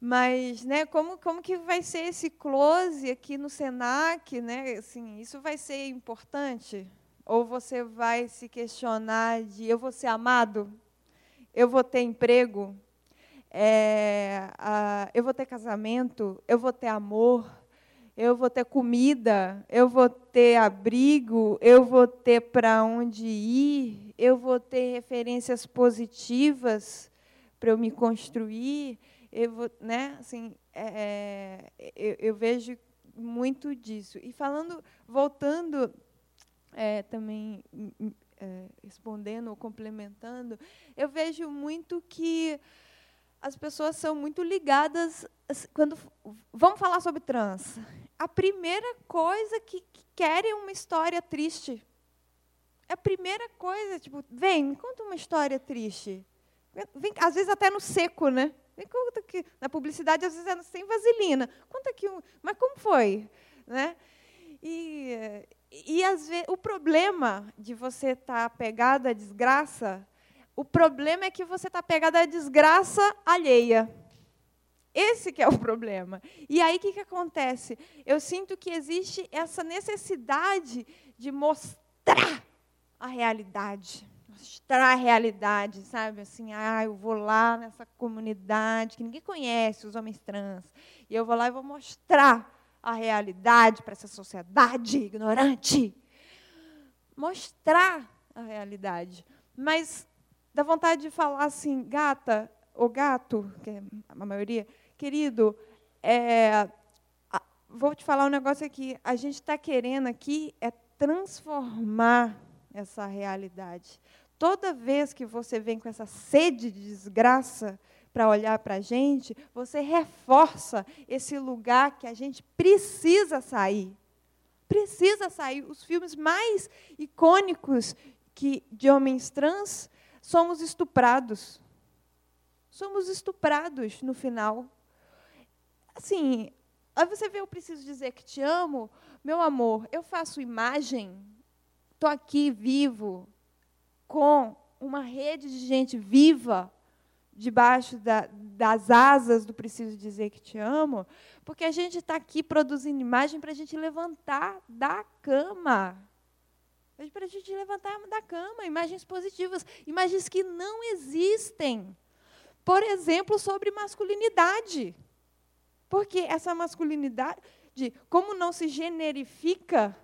Mas, né, como como que vai ser esse close aqui no Senac, né? Assim, isso vai ser importante? Ou você vai se questionar de eu vou ser amado? Eu vou ter emprego? É, a, eu vou ter casamento? Eu vou ter amor? Eu vou ter comida? Eu vou ter abrigo? Eu vou ter para onde ir? Eu vou ter referências positivas para eu me construir? Eu né? Assim, é, é eu, eu vejo muito disso. E falando, voltando é, também hum, hum, é, respondendo ou complementando, eu vejo muito que as pessoas são muito ligadas quando vamos falar sobre trans. A primeira coisa que, que querem é uma história triste. É a primeira coisa, tipo, vem, me conta uma história triste. Vem, às vezes até no seco, né? Vem, conta que na publicidade às vezes é sem vaselina. Conta aqui, um, mas como foi, né? E, e às vezes, o problema de você estar tá pegado à desgraça, o problema é que você está pegado à desgraça alheia. Esse que é o problema. E aí o que, que acontece? Eu sinto que existe essa necessidade de mostrar a realidade. Mostrar a realidade, sabe? Assim, ah, eu vou lá nessa comunidade que ninguém conhece, os homens trans. E eu vou lá e vou mostrar a realidade para essa sociedade ignorante. Mostrar a realidade. Mas dá vontade de falar assim, gata, ou gato, que é a maioria, querido, é, vou te falar um negócio aqui. A gente está querendo aqui é transformar essa realidade. Toda vez que você vem com essa sede de desgraça, para olhar para a gente, você reforça esse lugar que a gente precisa sair. Precisa sair. Os filmes mais icônicos que, de homens trans somos estuprados. Somos estuprados no final. Assim, aí você vê, eu preciso dizer que te amo, meu amor, eu faço imagem, estou aqui vivo, com uma rede de gente viva debaixo da, das asas do Preciso Dizer Que Te Amo, porque a gente está aqui produzindo imagem para a gente levantar da cama. Para a gente levantar da cama, imagens positivas, imagens que não existem. Por exemplo, sobre masculinidade. Porque essa masculinidade, como não se generifica,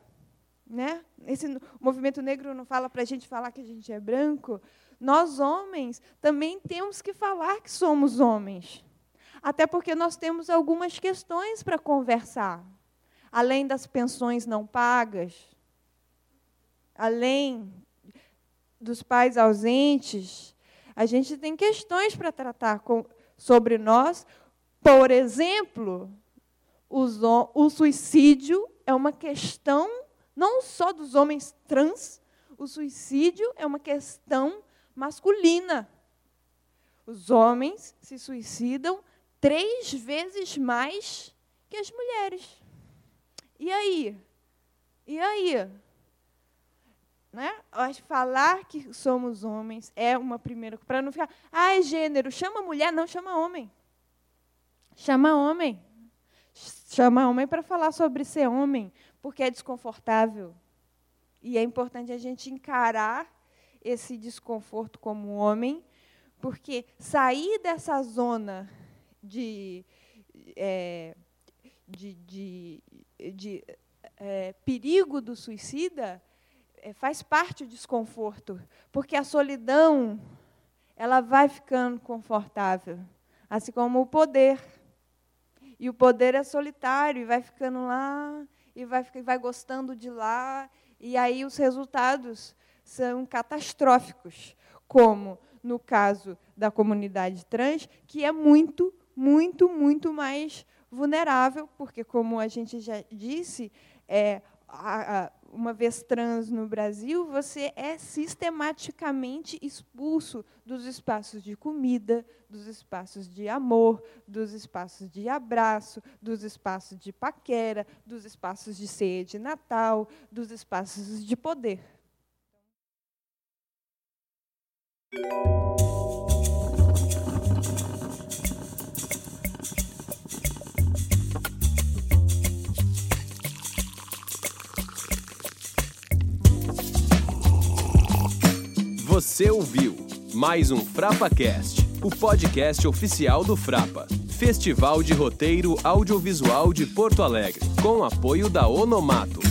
né? Esse o movimento negro não fala para a gente falar que a gente é branco, nós homens também temos que falar que somos homens. Até porque nós temos algumas questões para conversar. Além das pensões não pagas, além dos pais ausentes, a gente tem questões para tratar com, sobre nós. Por exemplo, o suicídio é uma questão não só dos homens trans, o suicídio é uma questão masculina. Os homens se suicidam três vezes mais que as mulheres. E aí? E aí? Né? Falar que somos homens é uma primeira. Para não ficar. Ah, é gênero. Chama mulher, não chama homem. Chama homem. Chama homem para falar sobre ser homem, porque é desconfortável. E é importante a gente encarar esse desconforto como homem, porque sair dessa zona de, é, de, de, de é, perigo do suicida é, faz parte do desconforto, porque a solidão ela vai ficando confortável, assim como o poder. E o poder é solitário e vai ficando lá e vai, vai gostando de lá, e aí os resultados são catastróficos. como no caso da comunidade trans, que é muito, muito, muito mais vulnerável, porque, como a gente já disse, é, a, a, uma vez trans no Brasil, você é sistematicamente expulso dos espaços de comida, dos espaços de amor, dos espaços de abraço, dos espaços de paquera, dos espaços de ceia de Natal, dos espaços de poder. Você ouviu mais um FrapaCast, o podcast oficial do Frapa, Festival de Roteiro Audiovisual de Porto Alegre, com apoio da Onomato.